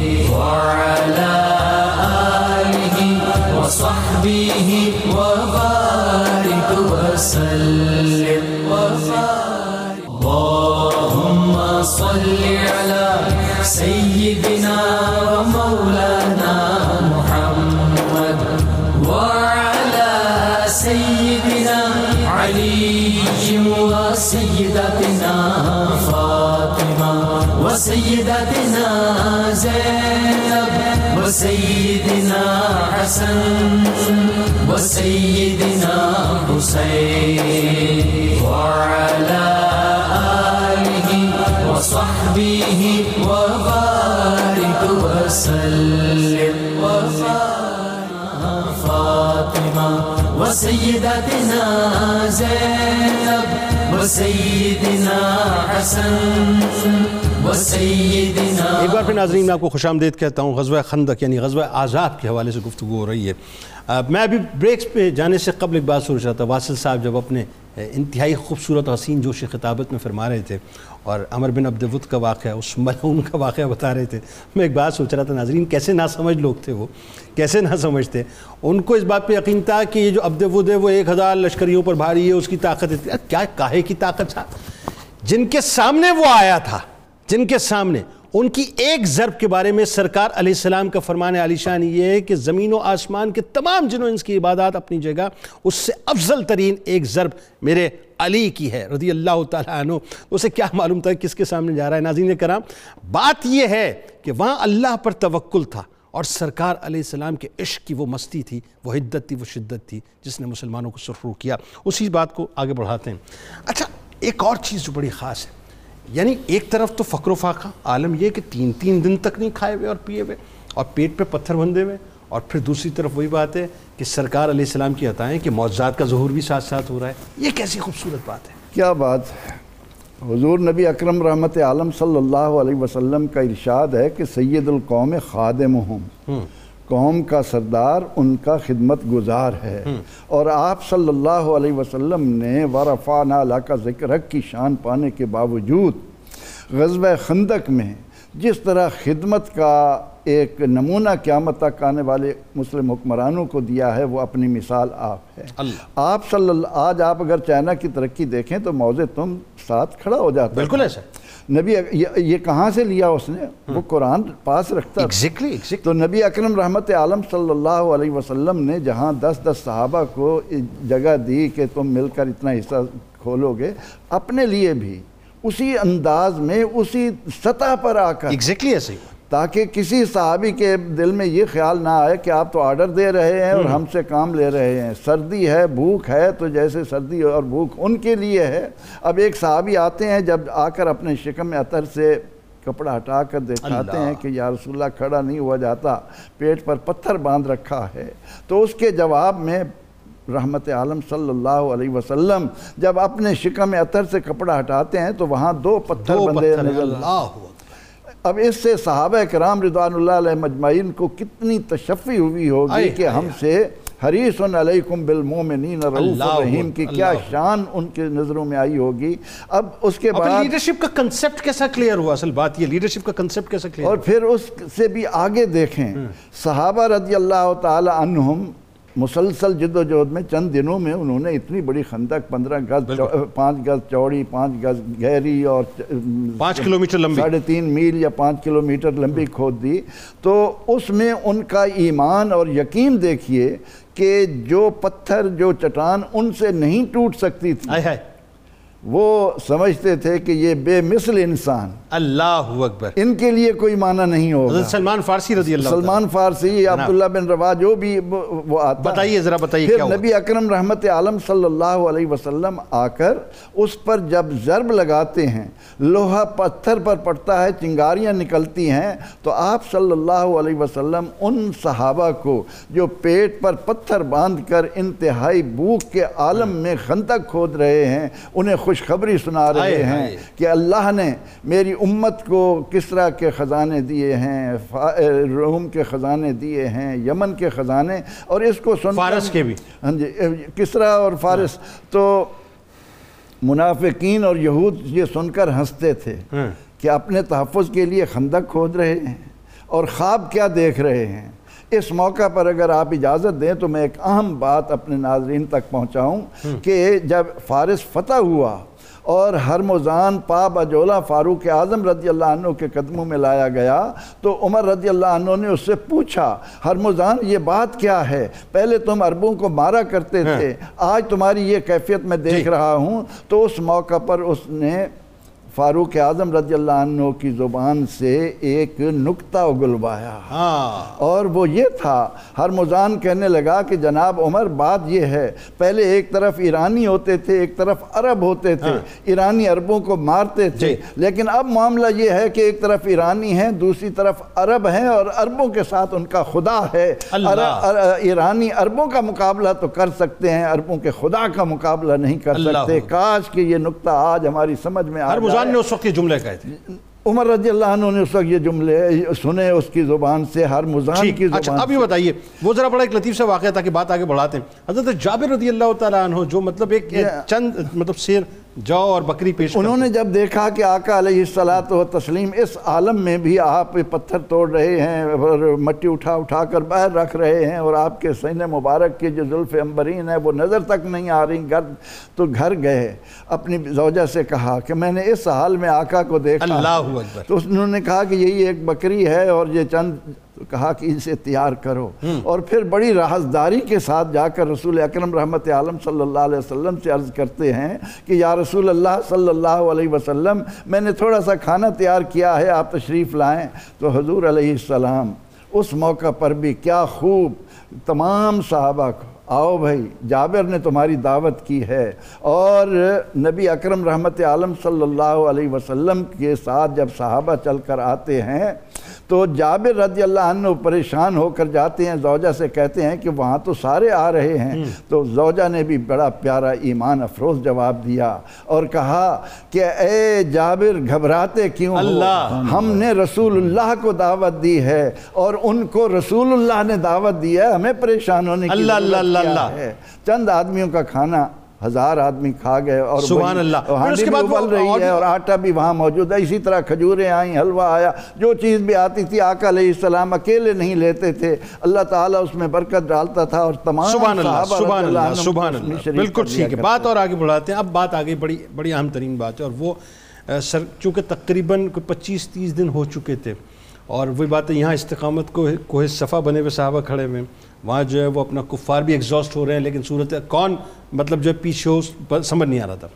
حسن وسيدنا حسين وعلى آله وصحبه وبارك وسلم وبارك فاطمة وسيدتنا زينب وسيدنا حسن ایک بار پھر ناظرین، میں آپ کو خوش آمدید کہتا ہوں، غزوہ خندق یعنی غزوہ عذاب کے حوالے سے گفتگو ہو رہی ہے۔ میں ابھی بریکس پہ جانے سے قبل ایک بات سوچ رہا تھا۔ واصل صاحب جب اپنے انتہائی خوبصورت حسین جوش خطابت میں فرما رہے تھے اور عمر بن عبدود کا واقعہ اس ملعون کا واقعہ بتا رہے تھے، میں ایک بات سوچ رہا تھا، ناظرین، کیسے نہ سمجھ لوگ تھے وہ؟ کیسے نہ سمجھتے ان کو اس بات پہ یقین تھا کہ یہ جو عبدود ہے، وہ ایک ہزار لشکریوں پر بھاری ہے، اس کی طاقت ہے کیا کاہے کی طاقت تھا؟ جن کے سامنے وہ آیا تھا جن کے سامنے ان کی ایک ضرب کے بارے میں سرکار علیہ السلام کا فرمان علی شان یہ ہے کہ زمین و آسمان کے تمام جنوں انس کی عبادات اپنی جگہ، اس سے افضل ترین ایک ضرب میرے علی کی ہے، رضی اللہ تعالیٰ عنہ۔ اسے کیا معلوم تھا کس کے سامنے جا رہا ہے؟ ناظرین کرام، بات یہ ہے کہ وہاں اللہ پر توکل تھا اور سرکار علیہ السلام کے عشق کی وہ مستی تھی، وہ حدت تھی، وہ شدت تھی جس نے مسلمانوں کو سرخرو کیا۔ اسی بات کو آگے بڑھاتے ہیں۔ اچھا ایک اور چیز جو بڑی خاص ہے۔ یعنی ایک طرف تو فقر و فاقہ عالم یہ کہ تین تین دن تک نہیں کھائے ہوئے اور پیے ہوئے اور پیٹ پہ پتھر بندھے ہوئے اور پھر دوسری طرف وہی بات ہے کہ سرکار علیہ السلام کی عطائیں کہ معجزات کا ظہور بھی ساتھ ساتھ ہو رہا ہے۔ یہ کیسی خوبصورت بات ہے۔ کیا بات ہے؟ حضور نبی اکرم رحمت عالم صلی اللہ علیہ وسلم کا ارشاد ہے کہ سید القوم خادم قوم کا سردار ان کا خدمت گزار ہے۔ اور آپ صلی اللہ علیہ وسلم نے ورفعنا اللہ کا ذکر کی شان پانے کے باوجود غزوہ خندق میں جس طرح خدمت کا ایک نمونہ قیامت تک آنے والے مسلم حکمرانوں کو دیا ہے وہ اپنی مثال آپ ہے۔ آپ صلی اللہ آج آپ اگر چائنا کی ترقی دیکھیں تو موضع تم ساتھ کھڑا ہو جاتا ہے۔ بالکل ایسا۔ نبی یہ کہاں سے لیا اس نے؟ وہ قرآن پاس رکھتا ایگزیکٹلی ایگزیکٹلی تو نبی اکرم رحمت عالم صلی اللہ علیہ وسلم نے جہاں دس دس صحابہ کو جگہ دی کہ تم مل کر اتنا حصہ کھولو گے اپنے لیے بھی اسی انداز میں اسی سطح پر آ کر۔ ایسے ہی۔ تاکہ کسی صحابی کے دل میں یہ خیال نہ آئے کہ آپ تو آرڈر دے رہے ہیں اور ہم سے کام لے رہے ہیں۔ سردی ہے بھوک ہے تو جیسے سردی اور بھوک ان کے لیے ہے۔ اب ایک صحابی آتے ہیں جب آ کر اپنے شکم اطر سے کپڑا ہٹا کر دکھاتے ہیں کہ یا رسول اللہ کھڑا نہیں ہوا جاتا پیٹ پر پتھر باندھ رکھا ہے۔ تو اس کے جواب میں رحمت عالم صلی اللہ علیہ وسلم جب اپنے شکم اطر سے کپڑا ہٹاتے ہیں تو وہاں دو پتھر بندے نظر اللہ اب اس سے صحابہ کرام رضوان اللہ علیہ مجمعین کو کتنی تشفی ہوئی ہوگی کہ ہم سے حریص علیکم بالمومنین رعوف الرحیم کی کیا شان ان کے نظروں میں آئی ہوگی۔ اب اس کے بعد لیڈرشپ کا کنسپٹ کیسا کلیئر ہوا؟ اصل بات یہ لیڈرشپ کا کنسپٹ کیسا کلیئر اور پھر اس سے بھی آگے دیکھیں۔ صحابہ رضی اللہ تعالی عنہم مسلسل جد و جہد میں چند دنوں میں انہوں نے اتنی بڑی خندق پندرہ گز پانچ گز چوڑی پانچ گز گہری اور پانچ کلومیٹر لمبی۔ ساڑھے تین میل یا پانچ کلومیٹر لمبی کھود دی۔ تو اس میں ان کا ایمان اور یقین دیکھیے کہ جو پتھر جو چٹان ان سے نہیں ٹوٹ سکتی تھی وہ سمجھتے تھے کہ یہ بے مثل انسان اللہ اکبر۔ ان کے لیے کوئی معنی نہیں ہوگا۔ حضرت سلمان فارسی رضی اللہ سلمان فارسی عبداللہ بن روا جو بھی وہ آتا۔ بتائیے ذرا بتائیے پھر کیا نبی اکرم رحمت عالم صلی اللہ علیہ وسلم آ کر اس پر جب ضرب لگاتے ہیں لوہا پتھر پر پڑتا ہے چنگاریاں نکلتی ہیں تو آپ صلی اللہ علیہ وسلم ان صحابہ کو جو پیٹ پر پتھر باندھ کر انتہائی بھوک کے عالم میں خندق کھود رہے ہیں انہیں خوشخبری سنا رہے ہیں۔ کہ اللہ نے میری امت کو کسرا کے خزانے دیے ہیں روم کے خزانے دیے ہیں یمن کے خزانے اور اس کو سن فارس کے بھی ہاں جی کسرا اور فارس تو منافقین اور یہود یہ سن کر ہنستے تھے ہاں۔ کہ اپنے تحفظ کے لیے خندق کھود رہے ہیں اور خواب کیا دیکھ رہے ہیں اس موقع پر اگر آپ اجازت دیں تو میں ایک اہم بات اپنے ناظرین تک پہنچاؤں کہ جب فارس فتح ہوا اور ہرمزان پا بجولا فاروق اعظم رضی اللہ عنہ کے قدموں میں لایا گیا تو عمر رضی اللہ عنہ نے اس سے پوچھا ہرمزان یہ بات کیا ہے؟ پہلے تم عربوں کو مارا کرتے تھے آج تمہاری یہ کیفیت میں دیکھ رہا ہوں۔ تو اس موقع پر اس نے فاروق اعظم رضی اللہ عنہ کی زبان سے ایک نکتہ اگلوایا۔ ہاں۔ اور وہ یہ تھا ہرمزان کہنے لگا کہ جناب عمر بات یہ ہے پہلے ایک طرف ایرانی ہوتے تھے ایک طرف عرب ہوتے تھے ایرانی عربوں کو مارتے تھے۔ جی۔ لیکن اب معاملہ یہ ہے کہ ایک طرف ایرانی ہیں دوسری طرف عرب ہیں اور عربوں کے ساتھ ان کا خدا ہے۔ ایرانی عربوں کا مقابلہ تو کر سکتے ہیں عربوں کے خدا کا مقابلہ نہیں کر سکتے۔ کاش کہ یہ نقطہ آج ہماری سمجھ میں آ نے اس وقت یہ جملے کہے تھے۔ عمر رضی اللہ عنہ نے اس وقت یہ جملے سنے اس کی زبان سے ہر مزان کی اچھا زبان اب یہ بتائیے وہ ذرا بڑا ایک لطیف سا واقعہ تھا کہ بات آگے بڑھاتے ہیں۔ حضرت جابر رضی اللہ تعالیٰ عنہ جو مطلب ایک چند مطلب شیر جو اور بکری پیش انہوں نے جب دیکھا کہ آقا علیہ السلاۃ و تسلیم اس عالم میں بھی آپ پتھر توڑ رہے ہیں اور مٹی اٹھا اٹھا کر باہر رکھ رہے ہیں اور آپ کے سین مبارک کی جو زلف امبرین ہے وہ نظر تک نہیں آ رہی گھر تو گھر گئے۔ اپنی زوجہ سے کہا کہ میں نے اس حال میں آقا کو دیکھا۔ اللہ اکبر۔ تو انہوں نے کہا کہ یہی ایک بکری ہے اور یہ چند تو کہا کہ اسے تیار کرو۔ اور پھر بڑی رازداری کے ساتھ جا کر رسول اکرم رحمت عالم صلی اللہ علیہ وسلم سے عرض کرتے ہیں کہ یا رسول اللہ صلی اللہ علیہ وسلم میں نے تھوڑا سا کھانا تیار کیا ہے آپ تشریف لائیں۔ تو حضور علیہ السلام اس موقع پر بھی کیا خوب تمام صحابہ کو آؤ بھائی جابر نے تمہاری دعوت کی ہے۔ اور نبی اکرم رحمت عالم صلی اللہ علیہ وسلم کے ساتھ جب صحابہ چل کر آتے ہیں تو جابر رضی اللہ عنہ پریشان ہو کر جاتے ہیں زوجہ سے کہتے ہیں کہ وہاں تو سارے آ رہے ہیں۔ تو زوجہ نے بھی بڑا پیارا ایمان افروز جواب دیا اور کہا کہ اے جابر گھبراتے کیوں ہو؟ اللہ۔ ہم نے رسول اللہ کو دعوت دی ہے اور ان کو رسول اللہ نے دعوت دی ہے ہمیں پریشان ہونے کی اللہ، اللہ، اللہ۔ ہے۔ چند آدمیوں کا کھانا ہزار آدمی کھا گئے اور سبحان اللہ۔ پھر اس کے بعد ابل رہی ہے اور آٹا بھی وہاں موجود ہے۔ اسی طرح کھجوریں آئیں حلوہ آیا۔ جو چیز بھی آتی تھی آقا علیہ السلام اکیلے نہیں لیتے تھے۔ اللہ تعالیٰ اس میں برکت ڈالتا تھا اور تمام سبحان اللہ سبحان اللہ سبحان اللہ۔ بالکل ٹھیک ہے۔ بات اور آگے بڑھاتے ہیں۔ اب بات آگے بڑی بڑی اہم ترین بات ہے اور وہ سر چونکہ تقریباً پچیس تیس دن ہو چکے تھے اور وہی بات ہے یہاں استقامت کو کوہ صفا بنے ہوئے صحابہ کھڑے ہوئے وہاں جو ہے وہ اپنا کفار بھی ایگزاسٹ ہو رہے ہیں، لیکن صورت کون؟ مطلب جو ہے پیچھے ہو اس پر سمجھ نہیں آ رہا تھا۔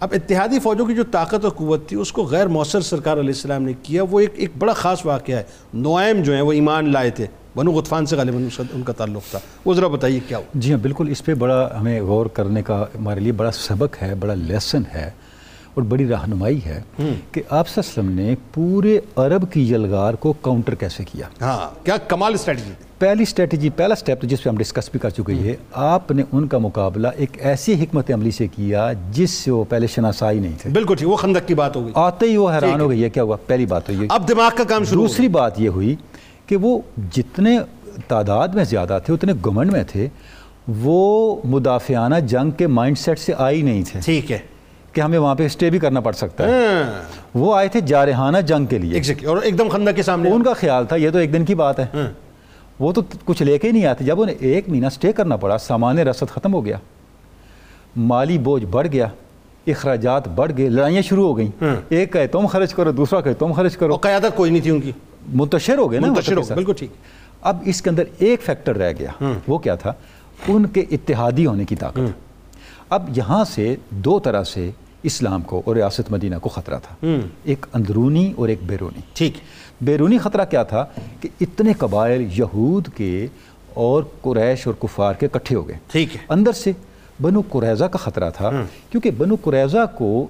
اب اتحادی فوجوں کی جو طاقت اور قوت تھی، اس کو غیر مؤثر سرکار علیہ السلام نے کیا۔ وہ ایک ایک بڑا خاص واقعہ ہے۔ نوائم جو ہیں، وہ ایمان لائے تھے۔ بنو غطفان سے غالباً ان کا تعلق تھا۔ وہ ذرا بتائیے کیا ہوا۔ جی ہاں بالکل اس پہ بڑا ہمیں غور کرنے کا ہمارے لیے بڑا سبق ہے، بڑا لیسن ہے۔ اور بڑی رہنمائی ہے کہ آپ صلی اللہ علیہ وسلم نے پورے عرب کی یلغار کو کاؤنٹر کیسے کیا؟ ہاں کیا کمال اسٹریٹجی پہلی اسٹریٹجی پہلا سٹیپ جس پہ ہم ڈسکس بھی کر چکے ہیں آپ نے ان کا مقابلہ ایک ایسی حکمت عملی سے کیا جس سے وہ پہلے شناسائی نہیں تھے۔ بالکل ٹھیک وہ خندق کی بات ہو گئی۔ آتے ہی وہ حیران۔ ہو گئی ہے کیا ہوا؟ پہلی بات تو یہ۔ اب دماغ کا کام شروع دوسری بات یہ ہوئی کہ وہ جتنے تعداد میں زیادہ تھے اتنے گمنڈ میں تھے وہ مدافعانہ جنگ کے مائنڈ سیٹ سے آئی نہیں تھے۔ ٹھیک ہے۔ کہ ہمیں وہاں پہ اسٹے بھی کرنا پڑ سکتا ہے۔ ہاں، وہ آئے تھے جارحانہ جنگ کے لیے۔ اور ایک دم خندق کے سامنے۔ ان کا خیال تھا یہ تو ایک دن کی بات ہے۔ ہاں، وہ تو کچھ لے کے ہی نہیں آتے۔ جب انہیں ایک مہینہ اسٹے کرنا پڑا سامان رسد ختم ہو گیا۔ مالی بوجھ بڑھ گیا اخراجات بڑھ گئے لڑائیاں شروع ہو گئیں۔ ہاں۔ ایک کہے تم خرچ کرو دوسرا کہے تم خرچ کرو۔ اور قیادت کوئی نہیں تھی ان کی۔ منتشر ہو گئے نا۔ بالکل ٹھیک۔ اب اس کے اندر ایک فیکٹر رہ گیا۔ وہ کیا تھا؟ ان کے اتحادی ہونے کی طاقت۔ اب یہاں سے دو طرح سے اسلام کو اور ریاست مدینہ کو خطرہ تھا۔ ایک اندرونی اور ایک بیرونی۔ ٹھیک۔ بیرونی خطرہ کیا تھا کہ اتنے قبائل یہود کے اور قریش اور کفار کے اکٹھے ہو گئے۔ ٹھیک۔ ہے اندر سے بنو قریضہ کا خطرہ تھا کیونکہ بنو قریضہ کو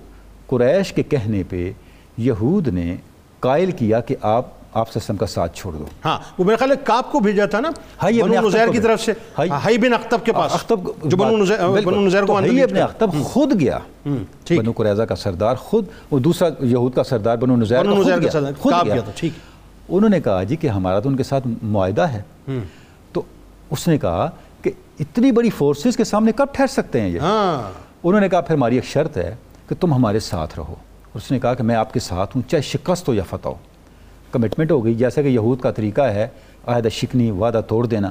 قریش کے کہنے پہ یہود نے قائل کیا کہ آپ آپ وسلم کا ساتھ چھوڑ دو۔ ہاں وہ میرے خیال ہے کاپ کو بھیجا تھا نا ابن بنو نزیر کی۔ طرف سے۔ ہائی- ہائی بن اختب کے پاس۔ اختب جو بنو نزیر کو لیٹ ابن اختب خود گیا۔ بنو قریظہ کا سردار خود وہ دوسرا یہود کا سردار بنو نزیر کا خود گیا۔ خود کعب گیا۔ ٹھیک۔ انہوں نے کہا جی کہ ہمارا تو ان کے ساتھ معاہدہ ہے۔ تو اس نے کہا کہ اتنی بڑی فورسز کے سامنے کب ٹھہر سکتے ہیں یہ؟ ہاں۔ انہوں نے کہا پھر ہماری ایک شرط ہے کہ تم ہمارے ساتھ رہو۔ اس نے کہا کہ میں آپ کے ساتھ ہوں چاہے شکست ہو یا فتح ہو۔ کمٹمنٹ ہو گئی جیسا کہ یہود کا طریقہ ہے عہدہ شکنی وعدہ توڑ دینا۔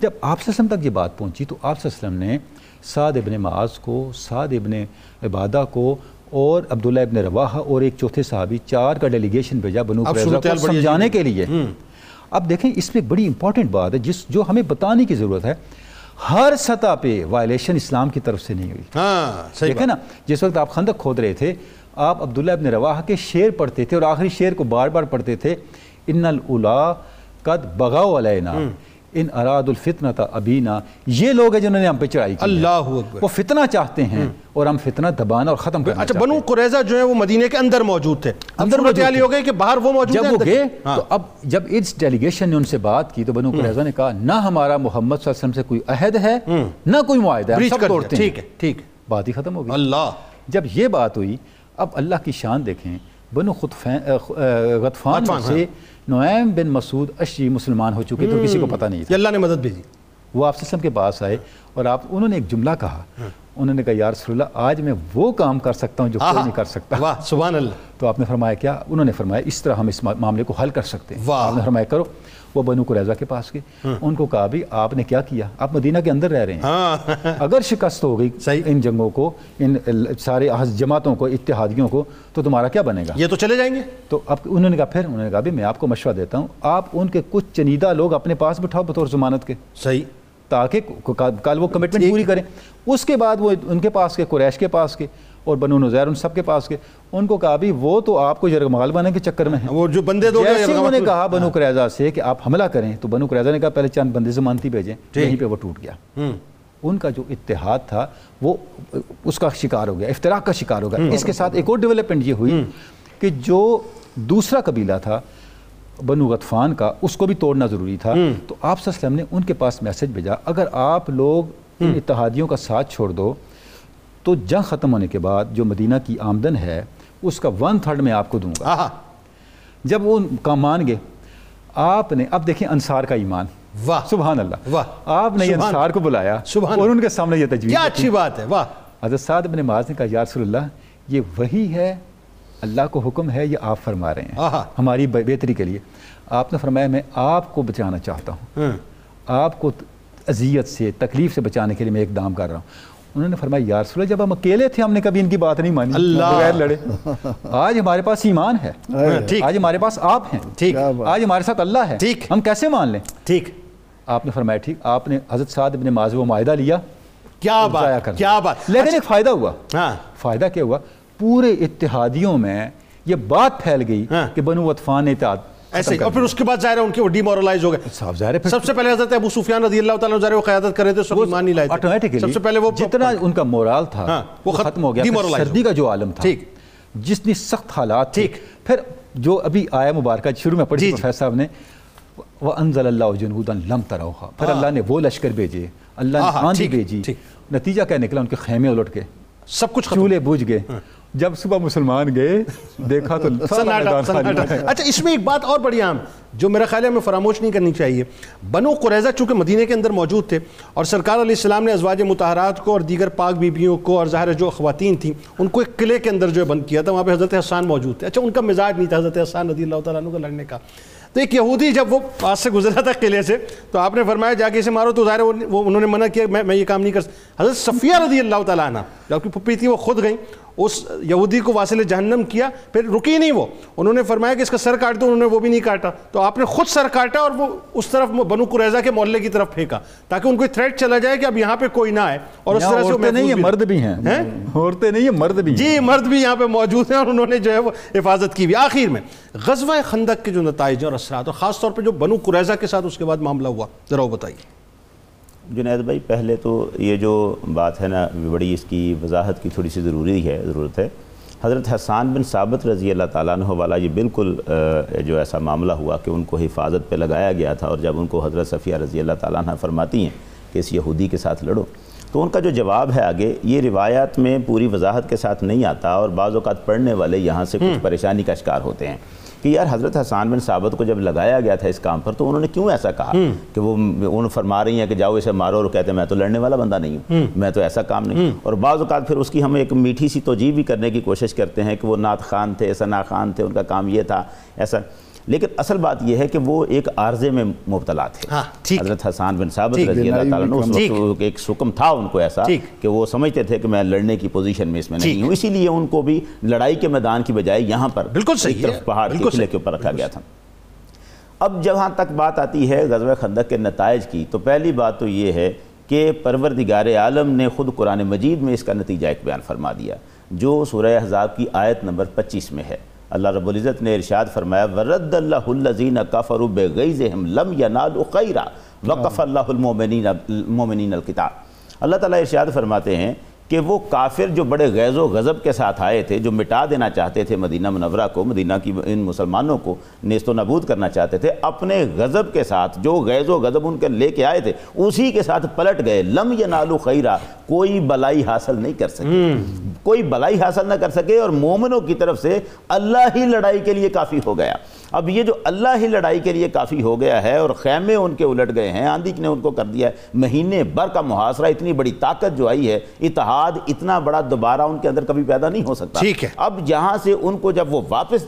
جب آپ سے وسلم تک یہ بات پہنچی تو آپ وسلم نے سعد ابن معاذ کو سعد ابن عبادہ کو اور عبداللہ ابن رواحہ اور ایک چوتھے صحابی چار کا ڈیلیگیشن بھیجا بنو قریظہ کو سمجھانے کے لیے۔ اب دیکھیں اس میں ایک بڑی امپورٹنٹ بات ہے جس جو ہمیں بتانے کی ضرورت ہے ہر سطح پہ وائلیشن اسلام کی طرف سے نہیں ہوئی۔ ہاں دیکھیں نا جس وقت آپ خندق کھود رہے تھے آپ عبداللہ ابن رواحہ کے شعر پڑھتے تھے اور آخری شعر کو بار بار پڑھتے تھے ان الاولا قد بغاو علینا ان اراد الفتنہ ابینا یہ لوگ ہیں جنہوں نے ہم پہ چڑھائی کی۔ اللہ اکبر۔ وہ فتنہ چاہتے ہیں اور ہم فتنہ دبانا اور ختم کرنا اچھا بنو ہیں۔ قریظہ جو ہے وہ مدینے کے اندر موجود تھے۔ اندر موجود تھے۔ ہو گئے کہ باہر وہ موجود جب ہیں وہ اندر- گئے ہاں۔ تو اب جب اس ڈیلیگیشن نے ان سے بات کی تو بنو قریظہ نے کہا نہ ہمارا محمد صلی اللہ علیہ وسلم سے کوئی عہد ہے نہ کوئی معاہدہ ہے ہم سب توڑتے ہیں۔ ٹھیک ہے ٹھیک بات ہی ختم ہو گئی۔ اللہ۔ جب یہ بات ہوئی اب اللہ کی شان دیکھیں بنو غطفان سے نعیم بن مسعود اشری مسلمان ہو چکے تھے کسی کو پتہ نہیں تھا۔ اللہ نے مدد بھیجی۔ وہ آپ وسلم کے پاس آئے اور آپ انہوں نے ایک جملہ کہا۔ انہوں نے کہا یا رسول اللہ آج میں وہ کام کر سکتا ہوں جو کوئی نہیں کر سکتا. واہ سبحان اللہ۔ تو آپ نے فرمایا کیا؟ انہوں نے فرمایا اس طرح ہم اس معاملے کو حل کر سکتے ہیں۔ آپ نے فرمایا کرو۔ وہ بنو قریظہ کے پاس گئے۔ ان کو کہا بھی آپ نے کیا کیا؟ آپ مدینہ کے اندر رہ رہے ہیں۔ ہاں۔ اگر شکست ہو گئی۔ ان جنگوں کو ان سارے جماعتوں کو اتحادیوں کو تو تمہارا کیا بنے گا؟ یہ تو چلے جائیں گے۔ تو اب انہوں نے کہا پھر انہوں نے کہا بھی میں آپ کو مشورہ دیتا ہوں آپ ان کے کچھ چنیدہ لوگ اپنے پاس بٹھاؤ بطور ضمانت کے۔ صحیح۔ تاکہ کل وہ کمٹمنٹ پوری کریں۔ اس کے بعد وہ ان کے پاس کے قریش کے پاس کے اور بنو نظیر ان سب کے پاس کے ان کو کہا بھی وہ تو آپ کو یرغمال بنانے کے چکر میں ہیں۔ وہ جو بندے دو جیسے انہوں نے کہا بنو قریظہ سے کہ آپ حملہ کریں تو بنو قریظہ نے کہا پہلے چند بندے ضمانتی بھیجیں یہیں پہ وہ ٹوٹ گیا۔ ان کا جو اتحاد تھا وہ اس کا شکار ہو گیا افتراق کا شکار ہو گیا۔ اس کے ساتھ ایک اور ڈیولپمنٹ یہ ہوئی کہ جو دوسرا قبیلہ تھا بنو غطفان کا اس کو بھی توڑنا ضروری تھا۔ تو آپ صلی اللہ علیہ وسلم نے ان کے پاس میسج بھیجا۔ اگر آپ لوگ ان اتحادیوں کا ساتھ چھوڑ دو تو جنگ ختم ہونے کے بعد جو مدینہ کی آمدن ہے اس کا ون تھرڈ میں آپ کو دوں گا۔ جب وہ کام مان گئے آپ نے اب دیکھیں انصار کا ایمان۔ واہ۔ سبحان اللہ۔ واہ۔ آپ نے انصار کو بلایا سبحان۔ اور ان کے سامنے یہ تجویز کیا۔ اچھی بات ہے۔ واہ۔ حضرت سعد بن معاذ نے کہا یا رسول اللہ یہ وہی ہے اللہ کو حکم ہے یہ آپ فرما رہے ہیں۔ ہماری بہتری کے لیے۔ آپ نے فرمایا میں آپ کو بچانا چاہتا ہوں۔ ہاں۔ آپ کو اذیت سے تکلیف سے بچانے کے لیے میں اقدام کر رہا ہوں۔ انہوں نے فرمایا یا رسول اللہ جب ہم اکیلے تھے ہم نے کبھی ان کی بات نہیں مانی۔ اللہ۔ بغیر لڑے۔ آج ہمارے پاس ایمان ہے۔ ہاں، آج ہمارے پاس آپ ہیں۔ ٹھیک۔ آج ہمارے ساتھ اللہ ہے۔ ٹھیک۔ ہم کیسے مان لیں؟ ٹھیک۔ آپ نے فرمایا ٹھیک۔ آپ نے حضرت سعد ابن معاذ وہ معاہدہ لیا۔ کیا بات۔ کیا بات۔ لیکن ایک فائدہ ہوا۔ ہاں۔ فائدہ کیا ہوا؟ پورے اتحادیوں میں یہ بات پھیل گئی ہاں۔ کہ بنو وطفان نے اتحاد ایسے ہی۔ اور پھر اس کے بعد ظاہر ہے ان کے وہ ڈیمورلائز ہو گئے۔ صاف ظاہر ہے سب سے پہلے حضرت ابو سفیان رضی اللہ تعالیٰ ظاہر وہ قیادت کر رہے تھے سب ایمان نہیں لائے تھے۔ آٹومیٹکلی سب سے پہلے وہ جتنا ان کا مورال تھا ہاں، وہ وہ خت- ختم ہو گیا۔ سردی کا جو عالم تھا ٹھیک۔ جتنی سخت حالات تھے۔ ٹھیک۔ پھر جو ابھی آیا مبارکہ شروع میں پڑھی جی، جی۔ پروفیسر صاحب نے وہ انزل اللہ جنودا لم تروہا پھر اللہ نے وہ لشکر بھیجے اللہ ہاں، نے ہاں، آندھی ٹھیک، بھیجی۔ نتیجہ کیا نکلا؟ ان کے خیمے الٹ کے سب کچھ ختم۔ چولہے بوجھ گئے۔ جب صبح مسلمان گئے دیکھا تو۔ اچھا اس میں ایک بات اور بڑی عام جو میرا خیال ہے ہمیں فراموش نہیں کرنی چاہیے۔ بنو قریظہ چونکہ مدینے کے اندر موجود تھے اور سرکار علیہ السلام نے ازواج متحرات کو اور دیگر پاک بیبیوں کو اور ظاہر جو خواتین تھیں ان کو ایک قلعے کے اندر جو ہے بند کیا تھا۔ وہاں پہ حضرت حسان موجود تھے۔ اچھا ان کا مزاج نہیں تھا حضرت حسان رضی اللہ تعالیٰ عنہ کا لڑنے کا۔ تو ایک یہودی جب وہ پاس سے گزرا تھا قلعے سے تو آپ نے فرمایا جا کے اسے مارو تو ظاہر وہ انہوں نے منع کیا میں میں یہ کام نہیں کر حضرت صفیہ رضی اللہ تعالیٰ عنہ جو آپ کی پھپھی تھی وہ خود گئیں اس یہودی کو واصل جہنم کیا پھر رکی نہیں وہ۔ انہوں نے فرمایا کہ اس کا سر کاٹ دو انہوں نے وہ بھی نہیں کاٹا۔ تو آپ نے خود سر کاٹا اور وہ اس طرف بنو قریظہ کے محلے کی طرف پھینکا تاکہ ان کو تھریٹ چلا جائے کہ اب یہاں پہ کوئی نہ آئے اور اس طرح سے عورتیں نہیں ہیں بھی مرد بھی ہیں؟ عورتیں نہیں ہیں مرد بھی ہیں۔ جی مرد بھی یہاں پہ موجود ہیں اور انہوں نے جو ہے وہ حفاظت کی بھی آخر میں غزوہ خندق کے جو نتائج اور اثرات اور خاص طور پہ جو بنو قریظہ کے ساتھ اس کے بعد معاملہ ہوا ذرا وہ بتائیے۔ جنید بھائی پہلے تو یہ جو بات ہے نا بڑی اس کی وضاحت کی تھوڑی سی ضروری ہے ضرورت ہے۔ حضرت حسان بن ثابت رضی اللہ تعالیٰ عنہ والا یہ بالکل جو ایسا معاملہ ہوا کہ ان کو حفاظت پہ لگایا گیا تھا اور جب ان کو حضرت صفیہ رضی اللہ تعالیٰ عنہ فرماتی ہیں کہ اس یہودی کے ساتھ لڑو تو ان کا جو جواب ہے آگے یہ روایات میں پوری وضاحت کے ساتھ نہیں آتا اور بعض اوقات پڑھنے والے یہاں سے کچھ پریشانی کا شکار ہوتے ہیں۔ کہ یار حضرت حسان بن ثابت کو جب لگایا گیا تھا اس کام پر تو انہوں نے کیوں ایسا کہا کہ وہ ان فرما رہی ہیں کہ جاؤ اسے مارو اور کہتے ہیں میں تو لڑنے والا بندہ نہیں ہوں میں تو ایسا کام نہیں اور بعض اوقات پھر اس کی ہم ایک میٹھی سی توجیہ بھی کرنے کی کوشش کرتے ہیں کہ وہ نعت خان تھے ثنا خان تھے ان کا کام یہ تھا ایسا۔ لیکن اصل بات یہ ہے کہ وہ ایک عارضے میں مبتلا تھے ہاں،۔ حضرت حسان بن ثابت رضی اللہ تعالیٰ عنہ اس ٹھیک۔ وقت ایک سکم تھا ان کو ایسا۔ کہ وہ سمجھتے تھے کہ میں لڑنے کی پوزیشن میں اس میں۔ نہیں ہوں اسی لیے ان کو بھی لڑائی کے میدان کی بجائے یہاں پر بالکل صحیح طرف پہاڑ کے قلعے۔ کے اوپر رکھا گیا تھا اب جہاں تک بات آتی ہے غزوہ خندق کے نتائج کی تو پہلی بات تو یہ ہے کہ پروردگار عالم نے خود قرآن مجید میں اس کا نتیجہ ایک بیان فرما دیا جو سورہ احزاب کی آیت نمبر پچیس میں ہے اللہ رب العزت نے ارشاد فرمایا، ورد اللہ الذین کفروا بغیظہم لم ینالوا خیرا وقف اللہ المؤمنین المؤمنین القتال۔ اللہ تعالیٰ ارشاد فرماتے ہیں کہ وہ کافر جو بڑے غیظ و غضب کے ساتھ آئے تھے، جو مٹا دینا چاہتے تھے مدینہ منورہ کو، مدینہ کی ان مسلمانوں کو نیست و نبود کرنا چاہتے تھے، اپنے غضب کے ساتھ جو غیظ و غضب ان کے لے کے آئے تھے، اسی کے ساتھ پلٹ گئے۔ لم ینالوا خیرا کوئی بلائی حاصل نہیں کر سکے۔ کوئی بلائی حاصل نہ کر سکے اور مومنوں کی طرف سے اللہ ہی لڑائی کے لیے کافی ہو گیا۔ اب یہ جو اللہ ہی لڑائی کے لیے کافی ہو گیا ہے اور خیمے ان کے الٹ گئے ہیں آندھی نے ان کو کر دیا ہے۔ مہینے بھر کا محاصرہ اتنی بڑی طاقت جو آئی ہے اتحاد اتنا بڑا دوبارہ ان کے اندر کبھی پیدا نہیں ہو سکتا۔ ٹھیک ہے۔ اب یہاں سے ان کو جب وہ واپس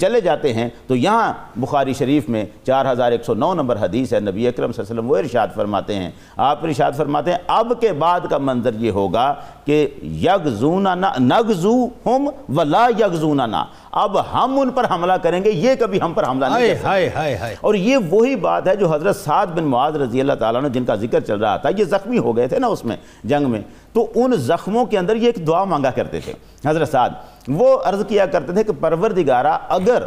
چلے جاتے ہیں تو یہاں بخاری شریف میں چار ہزار ایک سو نو نمبر حدیث ہے۔ نبی اکرم صلی اللہ علیہ وسلم وہ ارشاد فرماتے ہیں۔ آپ ارشاد فرماتے ہیں اب کے بعد کا منظر یہ ہوگا کہ یگزوننا نگزو ہم ولا یگزوننا اب ہم ان پر حملہ کریں گے یہ کبھی ہم پر حملہ نہیں ہائے کر سکتے۔ ہائے ہائے ہائے۔ اور یہ وہی بات ہے جو حضرت سعد بن معاذ رضی اللہ تعالیٰ نے جن کا ذکر چل رہا تھا یہ زخمی ہو گئے تھے نا اس میں جنگ میں۔ تو ان زخموں کے اندر یہ ایک دعا مانگا کرتے تھے۔ حضرت سعد وہ عرض کیا کرتے تھے کہ پروردگارہ اگر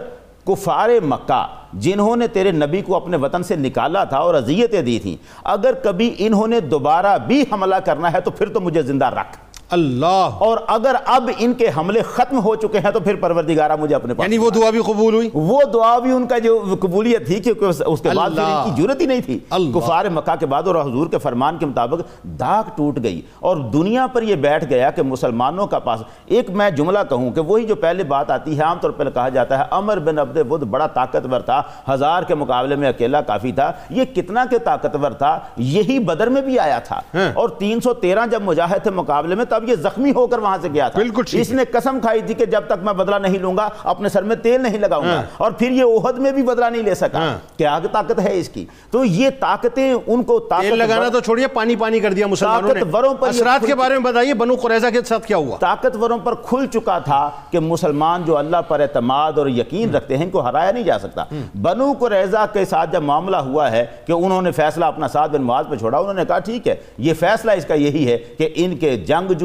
کفار مکہ، جنہوں نے تیرے نبی کو اپنے وطن سے نکالا تھا اور اذیتیں دی تھیں۔ اگر کبھی انہوں نے دوبارہ بھی حملہ کرنا ہے تو پھر تو مجھے زندہ رکھ۔ اللہ۔ اور اگر اب ان کے حملے ختم ہو چکے ہیں تو پھر پروردگارہ مجھے اپنے پاس یعنی وہ دعا بھی قبول ہوئی؟ وہ دعا بھی ان کا جو قبولیت تھی کیونکہ اس کے بعد پھر ان کی جرت ہی نہیں تھی۔ کفار مکہ کے بعد اور حضور کے فرمان کے مطابق داغ ٹوٹ گئی۔ اور دنیا پر یہ بیٹھ گیا کہ مسلمانوں کا پاس ایک میں جملہ کہوں کہ وہی جو پہلے بات آتی ہے عام طور پر کہا جاتا ہے عمر بن عبد ود بڑا طاقتور تھا ہزار کے مقابلے میں اکیلا کافی تھا۔ یہ کتنا کہ طاقتور تھا؟ یہی بدر میں بھی آیا تھا۔ ہاں۔ اور تین سو تیرہ جب مجاہد تھے مقابلے میں تب یہ زخمی ہو کر وہاں سے گیا تھا۔ بالکل اس نے قسم کھائی تھی کہ جب تک میں بدلہ نہیں لوں گا اپنے سر میں تیل نہیں لگاؤں گا۔ ہاں۔ اور پھر یہ اوہد میں بھی بدلہ نہیں لے سکا۔ ہاں۔ کیا طاقت ہے اس کی؟ تو یہ طاقتیں ان کو طاقت لگانا تو چھوڑیے پانی پانی کر دیا مسلمانوں طاقتوروں نے پر اثرات کے بارے میں بتائیے بنو قریظہ کے ساتھ کیا ہوا؟ طاقتوروں پر کھل چکا تھا کہ مسلمان جو اللہ پر اعتماد اور یقین رکھتے ہیں ان کو ہرایا نہیں جا سکتا۔ بنو قریظہ کے ساتھ جب معاملہ ہوا ہے کہ انہوں نے فیصلہ اپنا ساتھ بن معاذ پہ چھوڑا انہوں نے کہا ٹھیک ہے یہ فیصلہ اس کا یہی ہے کہ ان کے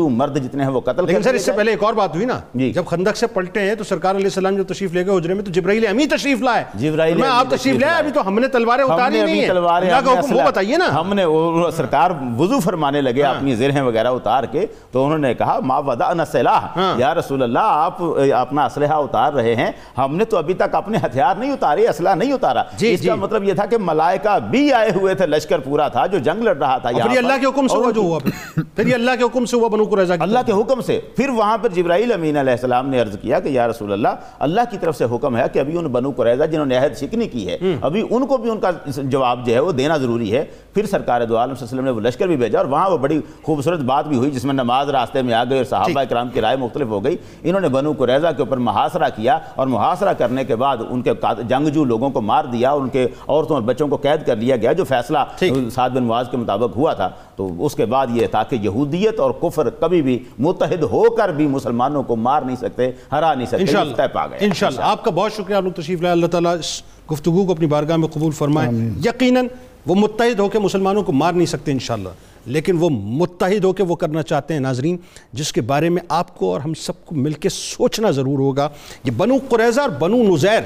جنگجو مرد جتنے ہیں وہ قتل لیکن سر اس سے۔ پہلے ایک اور بات ہوئی نا جی۔ جب خندق سے پلٹے ہیں تو سرکار علیہ السلام جو تشریف لے گئے حجرے میں تو جبرائیل امی تشریف لائے جبرائیل میں آپ تشریف لائے۔ ابھی تو ہم نے تلواریں اتاری نہیں ہیں تلواریں اللہ کا ہم نے حکم وہ بتائیے نا ہم نے سرکار وضو فرمانے لگے اپنی زرہیں وغیرہ اتار کے تو انہوں نے کہا ما ودعنا سلاح ہاں۔ یا رسول اللہ آپ اپنا اسلحہ اتار رہے ہیں ہم نے تو ابھی تک اپنے ہتھیار نہیں اتارے اسلحہ نہیں اتارا جی، اس جی۔ کا مطلب یہ تھا کہ ملائکہ بھی آئے ہوئے تھے لشکر پورا تھا جو جنگ لڑ رہا تھا پھر یہ اللہ۔ کے حکم سے ہوا جو ہوا پھر یہ اللہ کے حکم سے ہوا بنو قریظہ کی اللہ کے حکم سے۔ پھر وہاں پر جبرائیل امین علیہ السلام نے عرض کیا کہ یا رسول اللہ اللہ کی طرف سے حکم ہے کہ ابھی ان بنو قریظہ جنہوں نے عہد شکنی کی ہے ابھی ان کو بھی ان کا جواب جو ہے وہ دینا ضروری ہے۔ پھر سرکار دو عالم صلی اللہ علیہ وسلم نے وہ لشکر بھی بھیجا اور وہاں وہ بڑی خوبصورت بات بھی ہوئی جس میں نماز راستے میں آ گئی اور صحابہ اکرام کی رائے مختلف ہو گئی۔ انہوں نے بنو قریظہ کے اوپر محاصرہ کیا اور محاصرہ کرنے کے بعد ان کے جنگجو لوگوں کو مار دیا اور ان کے عورتوں اور بچوں کو قید کر لیا گیا جو فیصلہ۔ سعد بن معاذ کے مطابق ہوا تھا۔ تو اس کے بعد یہ تھا کہ یہودیت اور کفر کبھی بھی متحد ہو کر بھی مسلمانوں کو مار نہیں سکتے ہرا نہیں سکتے انشاءاللہ پا گئے۔ انشاءاللہ۔ آپ کا بہت شکریہ آپ لوگ تشریف لائے۔ اللہ تعالیٰ اس گفتگو کو اپنی بارگاہ میں قبول فرمائے۔ یقیناً وہ متحد ہو کے مسلمانوں کو مار نہیں سکتے انشاءاللہ۔ لیکن وہ متحد ہو کے وہ کرنا چاہتے ہیں ناظرین جس کے بارے میں آپ کو اور ہم سب کو مل کے سوچنا ضرور ہوگا۔ یہ بنو قریظہ اور بنو نزیر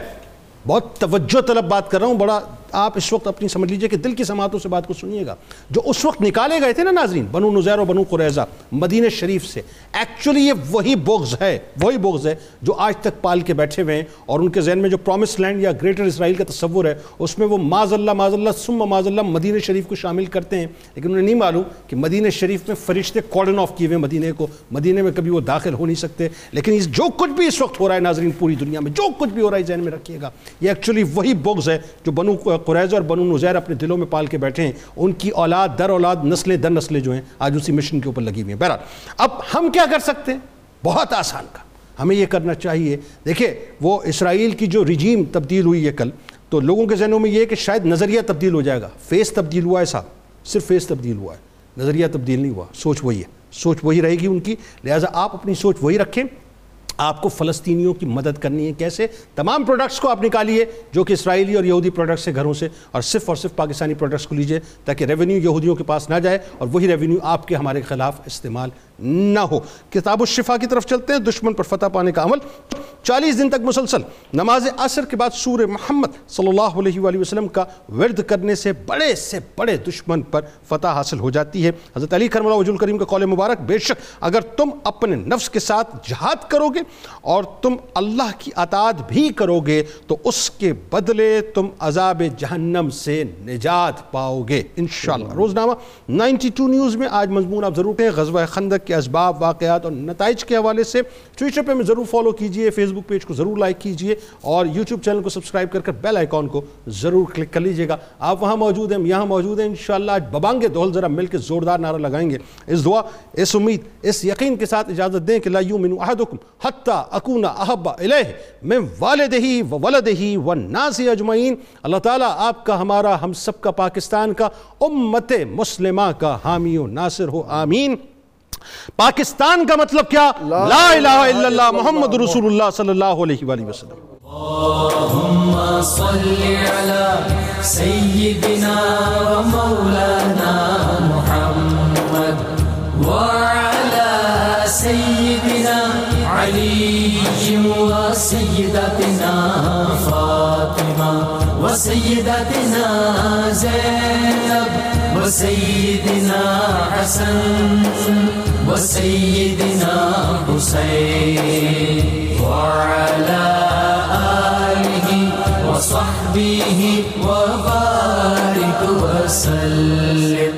بہت توجہ طلب بات کر رہا ہوں بڑا آپ اس وقت اپنی سمجھ لیجیے کہ دل کی سماعتوں سے بات کو سنیے گا۔ جو اس وقت نکالے گئے تھے نا ناظرین، بنو نزیر و بنو قریظہ، مدینہ شریف سے۔ ایکچولی یہ وہی بغض ہے، وہی بغض ہے جو آج تک پال کے بیٹھے ہوئے ہیں اور ان کے ذہن میں جو پرومس لینڈ یا گریٹر اسرائیل کا تصور ہے، اس میں وہ معاذ اللہ معاذ اللہ، ثم معاذ اللہ مدینہ شریف کو شامل کرتے ہیں۔ لیکن انہیں نہیں معلوم کہ مدینہ شریف میں فرشتے کارڈن آف کیے ہوئے مدینہ کو۔ مدینہ میں کبھی وہ داخل ہو نہیں سکتے۔ لیکن اس جو کچھ بھی اس وقت ہو رہا ہے ناظرین، پوری دنیا میں جو کچھ بھی ہو رہا ہے ذہن میں رکھیے گا۔ یہ ایکچولی وہی بغض ہے جو بنو قریظہ اور بنو نزیر اپنے دلوں میں پال کے بیٹھے ہیں۔ ان کی اولاد در اولاد نسلیں در نسلیں جو ہیں، آج اسی مشن کے اوپر لگی ہوئی ہیں۔ بہرحال، اب ہم کیا کر سکتے ہیں؟ بہت آسان کا ہمیں یہ کرنا چاہیے۔ دیکھیں وہ اسرائیل کی جو رجیم تبدیل ہوئی ہے کل، تو لوگوں کے ذہنوں میں یہ ہے کہ شاید نظریہ تبدیل ہو جائے گا۔ فیس تبدیل ہوا ہے صاحب، صرف فیس تبدیل ہوا ہے۔ نظریہ تبدیل نہیں ہوا، سوچ وہی ہے۔ سوچ وہی رہے گی ان کی، لہٰذا آپ اپنی سوچ وہی رکھیں۔ آپ کو فلسطینیوں کی مدد کرنی ہے کیسے؟ تمام پروڈکٹس کو آپ نکالیے، جو کہ اسرائیلی اور یہودی پروڈکٹس ہیں گھروں سے، اور صرف اور صرف پاکستانی پروڈکٹس کو لیجیے، تاکہ ریونیو یہودیوں کے پاس نہ جائے، اور وہی ریونیو آپ کے ہمارے خلاف استعمال نہ ہو۔ کتاب الشفا کی طرف چلتے ہیں، دشمن پر فتح پانے کا عمل۔ چالیس دن تک مسلسل، نماز عصر کے بعد سور محمد صلی اللہ علیہ وآلہ وسلم کا ورد کرنے سے بڑے سے بڑے دشمن پر فتح حاصل ہو جاتی ہے۔ حضرت علی کرم اللہ وجہ الکریم کا قول مبارک، بے شک اگر تم اپنے نفس کے ساتھ جہاد کرو گے اور تم اللہ کی اطاعت بھی کرو گے، تو اس کے بدلے تم عذاب جہنم سے نجات پاؤ گے۔ انشاءاللہ۔ روزنامہ نائنٹی ٹو نیوز میں آج مضمون آپ ضرور پہیں غزوہ خندق کے اسباب، واقعات اور نتائج کے حوالے سے ٹویٹر پہ میں ضرور فالو کیجیے فیس بک پیج کو ضرور لائک کیجیے اور یوٹیوب چینل کو سبسکرائب کر کر بیل آئیکن کو ضرور کلک کر لیجیے گا۔ آپ وہاں موجود ہیں، ہم یہاں موجود ہیں، انشاءاللہ آج ببانگے دول ذرا مل کے زوردار نعرہ لگائیں گے۔ اس دعا، اس امید، اس یقین کے ساتھ اجازت دیں کہ لا یومن احدکم حتی اکونا احب الیہ من والدہی و ولدہی و ناسی اجمعین۔ اللہ تعالیٰ آپ کا، ہمارا، ہم سب کا، پاکستان کا، امت مسلمہ کا، حامی و ناصر ہو، آمین۔ پاکستان کا مطلب کیا؟ لا الہ الا اللہ محمد رسول اللہ صلی اللہ علیہ وآلہ وسلم۔ اللهم صل على سيدنا ومولانا محمد وعلى سيدنا علي وسيدتنا فاطمة وسيدتنا زينب وسيدنا حسن وسيدنا حسين وعلى آله وصحبه وبارك وسلم.